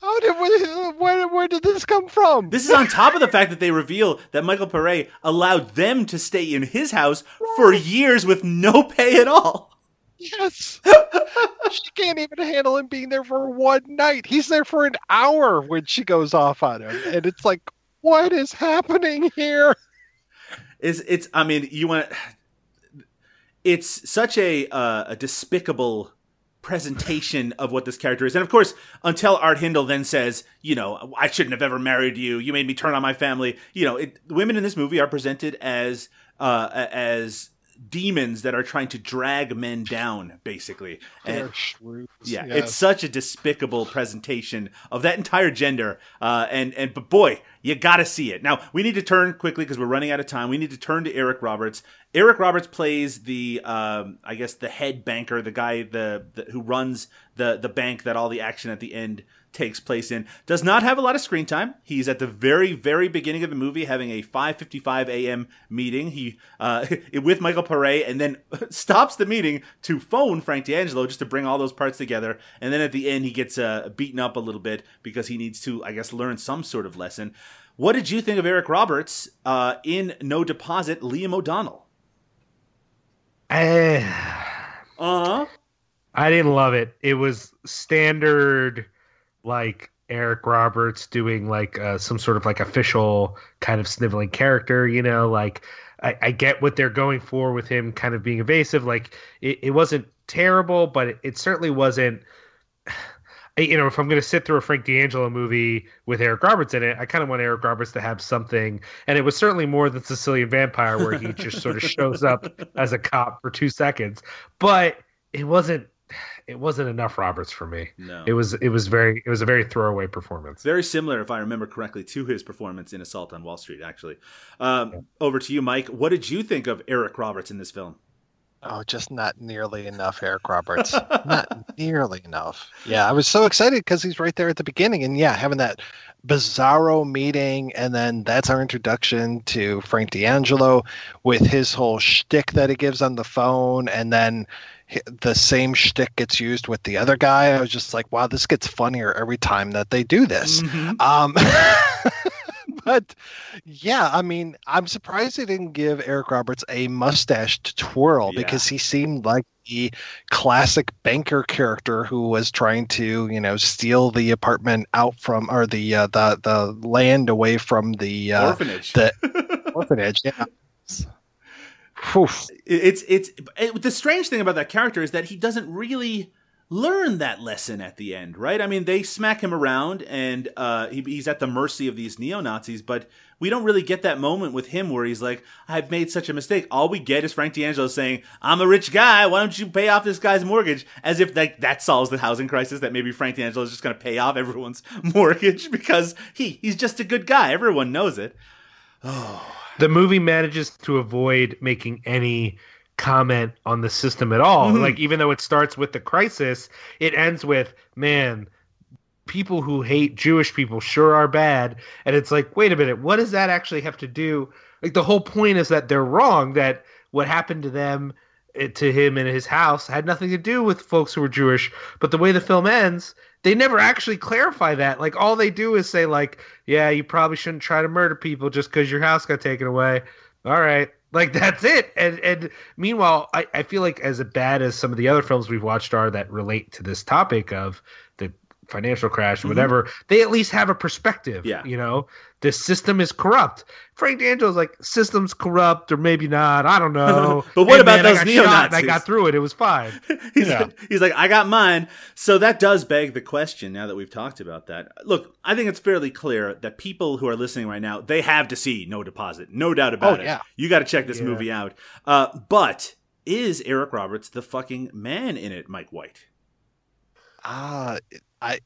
How did where, where where did this come from? this is on top of the fact that they reveal that michael Paré allowed them to stay in his house for years with no pay at all Yes. she can't even handle him being there for one night. He's there for an hour when she goes off on him. And it's like, what is happening here? is it's i mean you want it's such a uh, a despicable presentation of what this character is. And of course until art hindle then says you know i shouldn't have ever married you. You made me turn on my family. You know it, women in this movie are presented as uh as demons that are trying to drag men down basically and yeah, Yes. it's such a despicable presentation of that entire gender. Uh, and and but boy, you got to see it. Now we need to turn quickly because we're running out of time. We need to turn to Eric Roberts. Eric Roberts plays the um, I guess the head banker, the guy the, the who runs the the bank that all the action at the end takes place in. Does not have a lot of screen time. He's at the very very beginning of the movie having a 5:55 a.m. meeting. He uh, with Michael Paré and then stops the meeting to phone Frank D'Angelo just to bring all those parts together. And then at the end he gets uh, beaten up a little bit because he needs to I guess learn some sort of lesson. What did you think of Eric Roberts uh, in No Deposit, Liam O'Donnell? Uh huh. I didn't love it. It was standard, like Eric Roberts doing like uh, some sort of like official kind of sniveling character. You know, like I, I get what they're going for with him kind of being evasive. Like it, it wasn't terrible, but it, it certainly wasn't. You know, if I'm going to sit through a Frank D'Angelo movie with Eric Roberts in it, I kind of want Eric Roberts to have something. And it was certainly more than Sicilian Vampire, where he just sort of shows up as a cop for two seconds. But it wasn't it wasn't enough Roberts for me. No. It was it was very it was a very throwaway performance. Very similar, if I remember correctly, to his performance in Assault on Wall Street. Actually, um, over to you, Mike. What did you think of Eric Roberts in this film? Oh, just not nearly enough, Eric Roberts. not nearly enough. Yeah, I was so excited because he's right there at the beginning, and yeah, having that bizarro meeting, and then that's our introduction to Frank D'Angelo with his whole shtick that he gives on the phone, and then hi- the same shtick gets used with the other guy. I was just like, wow, this gets funnier every time that they do this. Mm-hmm. Um, but yeah, I mean, I'm surprised they didn't give Eric Roberts a mustache to twirl Yeah. because he seemed like the classic banker character who was trying to, you know, steal the apartment out from or the uh, the the land away from the uh, Orphanage. the orphanage. Yeah. Whew. it's it's it, the strange thing about that character is that he doesn't really learn that lesson at the end, right? I mean, they smack him around and uh, he, he's at the mercy of these neo Nazis, but we don't really get that moment with him where he's like, "I've made such a mistake." All we get is Frank D'Angelo saying, "I'm a rich guy. Why don't you pay off this guy's mortgage?" As if like that solves the housing crisis. That maybe Frank D'Angelo is just going to pay off everyone's mortgage because he he's just a good guy. Everyone knows it. the movie manages to avoid making any comment on the system at all. Mm-hmm. Like even though it starts with the crisis, it ends with man, people who hate Jewish people sure are bad. And it's like, wait a minute, what does that actually have to do? Like the whole point is that they're wrong. That what happened to them, to him in his house, had nothing to do with folks who were Jewish. But the way the film ends. They never actually clarify that. Like all they do is say, like, yeah, you probably shouldn't try to murder people just because your house got taken away. All right. Like that's it. And and meanwhile, I, I feel like as bad as some of the other films we've watched are that relate to this topic of financial crash or whatever, they at least have a perspective. Yeah. You know, this system is corrupt. Frank D'Angelo's like, system's corrupt or maybe not. I don't know. But what Hey, about man, those shot and I got through it. It was fine. he's, Yeah. he's like, I got mine. So that does beg the question now that we've talked about that. Look, I think it's fairly clear that people who are listening right now, they have to see No Deposit. No doubt about Oh, it. yeah. You got to check this Yeah. movie out. Uh, but is Eric Roberts the fucking man in it, Mike White? Ah, I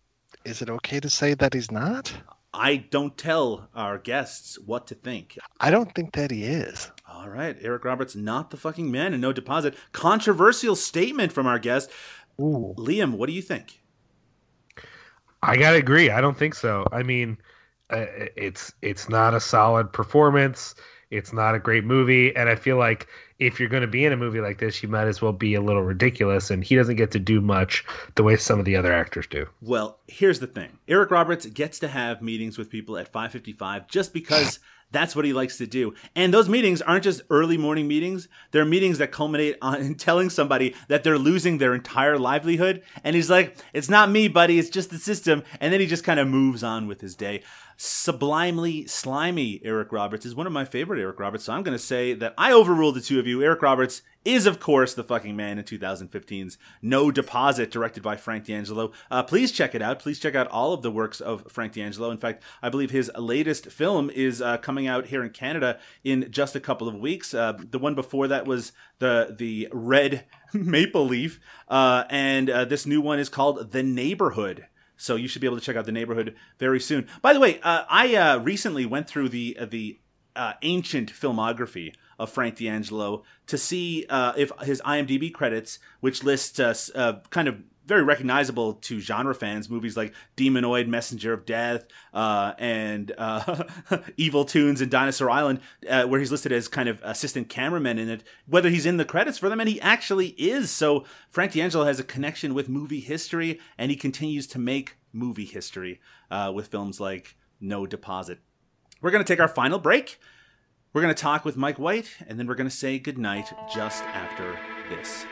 is it okay to say that he's not? I don't tell our guests what to think. I don't think that he is. All right, Eric Roberts, not the fucking man and No Deposit. Controversial statement from our guest. Ooh. Liam, what do you think? I gotta agree. I don't think so. I mean, uh, it's it's not a solid performance. It's not a great movie, and I feel like if you're going to be in a movie like this, you might as well be a little ridiculous. And he doesn't get to do much the way some of the other actors do. Well, here's the thing. Eric Roberts gets to have meetings with people at 555 just because that's what he likes to do. And those meetings aren't just early morning meetings. They're meetings that culminate on telling somebody that they're losing their entire livelihood. And he's like, it's not me, buddy. It's just the system. And then he just kind of moves on with his day. Sublimely slimy Eric Roberts is one of my favorite Eric Roberts. So I'm going to say that I overruled the two of you. Eric Roberts is, of course, the fucking man in 2015's No Deposit, directed by Frank D'Angelo. Uh, please check it out. Please check out all of the works of Frank D'Angelo. In fact, I believe his latest film is uh, coming out here in Canada in just a couple of weeks. Uh, the one before that was the the Red Maple Leaf, uh, and uh, this new one is called The Neighborhood. So you should be able to check out The Neighborhood very soon. By the way, uh, I recently went through the the ancient filmography of Frank D'Angelo to see uh, if his IMDb credits, which list uh, uh, kind of very recognizable to genre fans, movies like Demonoid, Messenger of Death, uh, and uh, Evil Tunes and Dinosaur Island, where he's listed as kind of assistant cameraman in it, whether he's in the credits for them, and he actually is. So Frank D'Angelo has a connection with movie history, and he continues to make movie history with films like No Deposit. We're going to take our final break. We're going to talk with Mike White, and then we're going to say goodnight just after this.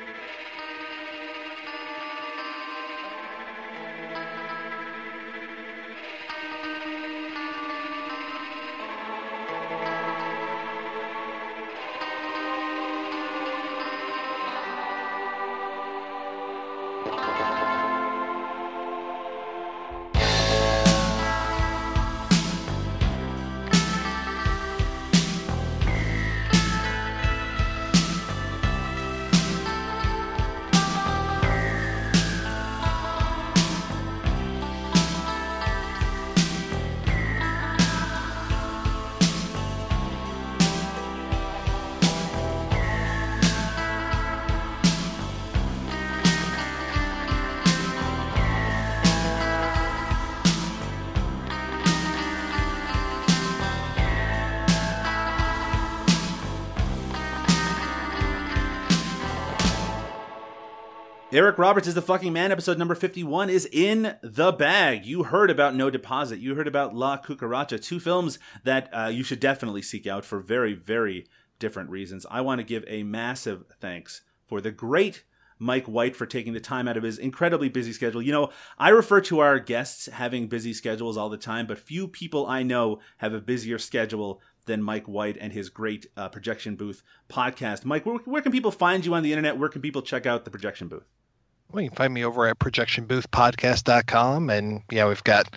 Eric Roberts is the fucking man. Episode number 51 is in the bag. You heard about No Deposit. You heard about La Cucaracha, two films that uh, you should definitely seek out for very, very different reasons. I want to give a massive thanks for the great Mike White for taking the time out of his incredibly busy schedule. You know, I refer to our guests having busy schedules all the time, but few people I know have a busier schedule than Mike White and his great uh, Projection Booth podcast. Mike, where, where can people find you on the internet? Where can people check out the Projection Booth? Well, you can find me over at projectionboothpodcast.com. And yeah, we've got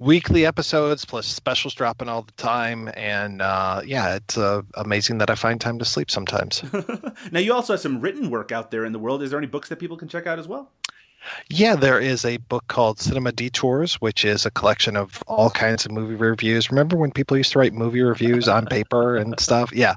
weekly episodes plus specials dropping all the time. And uh, yeah, it's uh, amazing that I find time to sleep sometimes. now, you also have some written work out there in the world. Is there any books that people can check out as well? Yeah, there is a book called Cinema Detours, which is a collection of all kinds of movie reviews. Remember when people used to write movie reviews on paper and stuff? Yeah.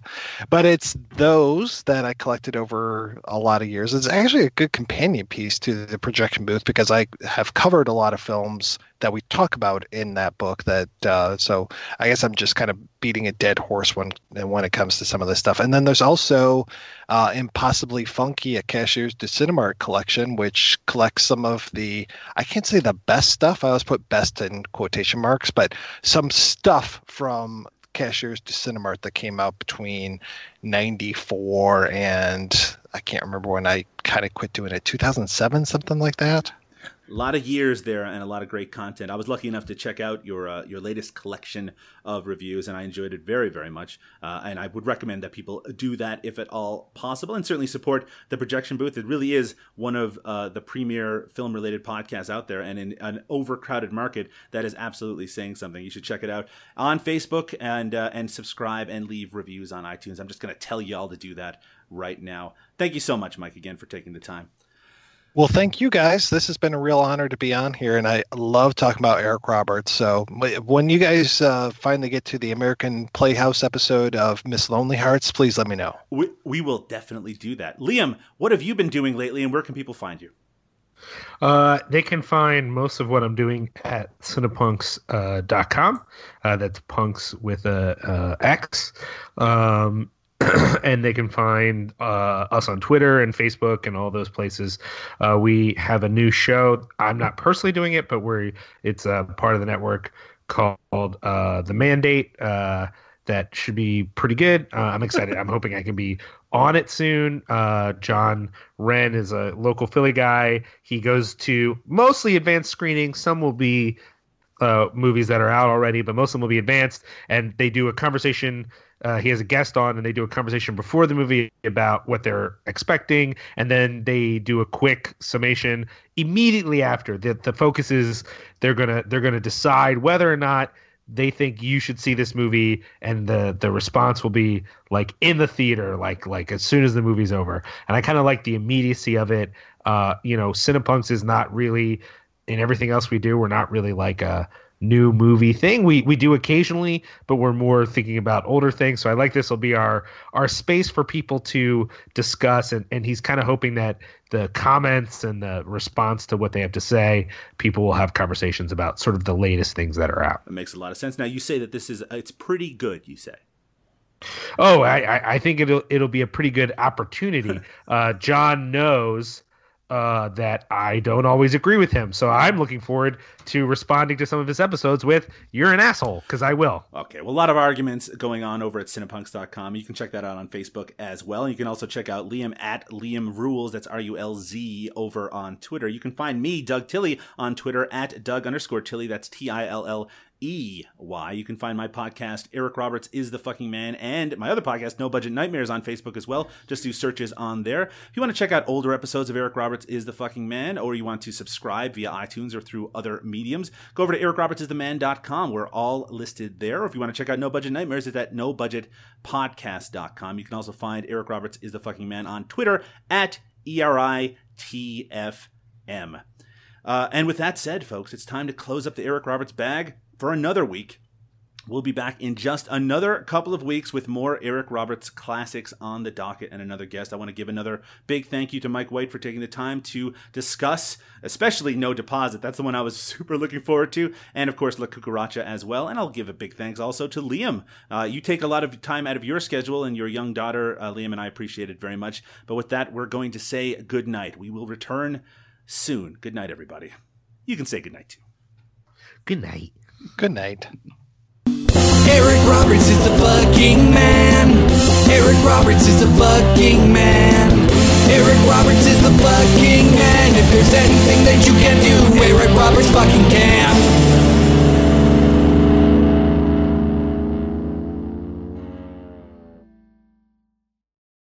But it's those that I collected over a lot of years. It's actually a good companion piece to the projection booth because I have covered a lot of films that we talk about in that book that uh, so i guess i'm just kind of beating a dead horse when when it comes to some of this stuff. And then there's also uh, impossibly funky a Cashiers du Cinemart collection which collects some of the i can't say the best stuff. I always put best in quotation marks but some stuff from Cashiers du Cinemart that came out between 94 and I can't remember when I kind of quit doing it, 2007, something like that a lot of years there and a lot of great content. I was lucky enough to check out your uh, your latest collection of reviews, and I enjoyed it very very much. Uh, and I would recommend that people do that if at all possible, and certainly support the Projection Booth. It really is one of uh, the premier film related podcasts out there, and in an overcrowded market, that is absolutely saying something. You should check it out on Facebook and uh, and subscribe and leave reviews on iTunes. I'm just going to tell you all to do that right now. Thank you so much, Mike, again for taking the time. Well, thank you guys. This has been a real honor to be on here, and I love talking about Eric Roberts. So when you guys uh, finally get to the American Playhouse episode of Miss Lonely Hearts, please let me know. We, we will definitely do that. Liam, what have you been doing lately, and where can people find you? Uh, they can find most of what I'm doing at cinepunx.com. Uh, uh, that's punks with a uh, X. Um, and they can find uh, us on Twitter and Facebook and all those places. Uh, we have a new show. I'm not personally doing it, but we're it's a part of the network called uh, The Mandate. Uh, that should be pretty good. Uh, I'm excited. I'm hoping I can be on it soon. Uh, John Wren is a local Philly guy. He goes to mostly advanced screenings. Some will be movies that are out already, but most of them will be advanced. And they do a conversation uh, he has a guest on and they do a conversation before the movie about what they're expecting. And then they do a quick summation immediately after the, the focus is they're gonna they're gonna decide whether or not they think you should see this movie. And the the response will be like in the theater like like as soon as the movie's over. And i kind of like the immediacy of it. Uh you know cinepunx is not really in everything else we do we're not really like a new movie thing. We we do occasionally, but we're more thinking about older things. So I like this will be our our space for people to discuss and, and he's kind of hoping that the comments and the response to what they have to say, people will have conversations about sort of the latest things that are out. It makes a lot of sense. Now you say that this is it's pretty good, you say. Oh, I, I think it'll it'll be a pretty good opportunity. uh, John knows uh, that I don't always agree with him. So I'm looking forward to responding to some of his episodes with "You're an asshole" because I will. Okay, well, a lot of arguments going on over at cinepunx.com. You can check that out on Facebook as well. You can also check out Liam at Liam Rulz. That's R U L Z over on Twitter. You can find me, Doug Tilley, on Twitter at Doug underscore Tilley. That's T I L L E Y. You can find my podcast, Eric Roberts is the fucking man, and my other podcast, No Budget Nightmares, on Facebook as well. Just do searches on there. If you want to check out older episodes of Eric Roberts is the fucking man, or you want to subscribe via iTunes or through other mediums, go over to ericrobertsistheman.com. We're all listed there. Or if you want to check out No Budget Nightmares, it's at nobudgetpodcast.com. You can also find Eric Roberts is the fucking man on Twitter at E R I T F M. Uh, and with that said, folks, it's time to close up the Eric Roberts bag for another week. We'll be back in just another couple of weeks with more Eric Roberts classics on the docket and another guest. I want to give another big thank you to Mike White for taking the time to discuss, especially No Deposit. That's the one I was super looking forward to. And of course, La Cucaracha as well. And I'll give a big thanks also to Liam. Uh, you take a lot of time out of your schedule and your young daughter, uh, Liam, and I appreciate it very much. But with that, we're going to say good night. We will return soon. Good night, everybody. You can say good night too. Good night. Good night. Eric Roberts is fucking man. Eric Roberts is fucking man. Eric Roberts is the fucking man. If there's anything that you can do, Eric Roberts fucking can.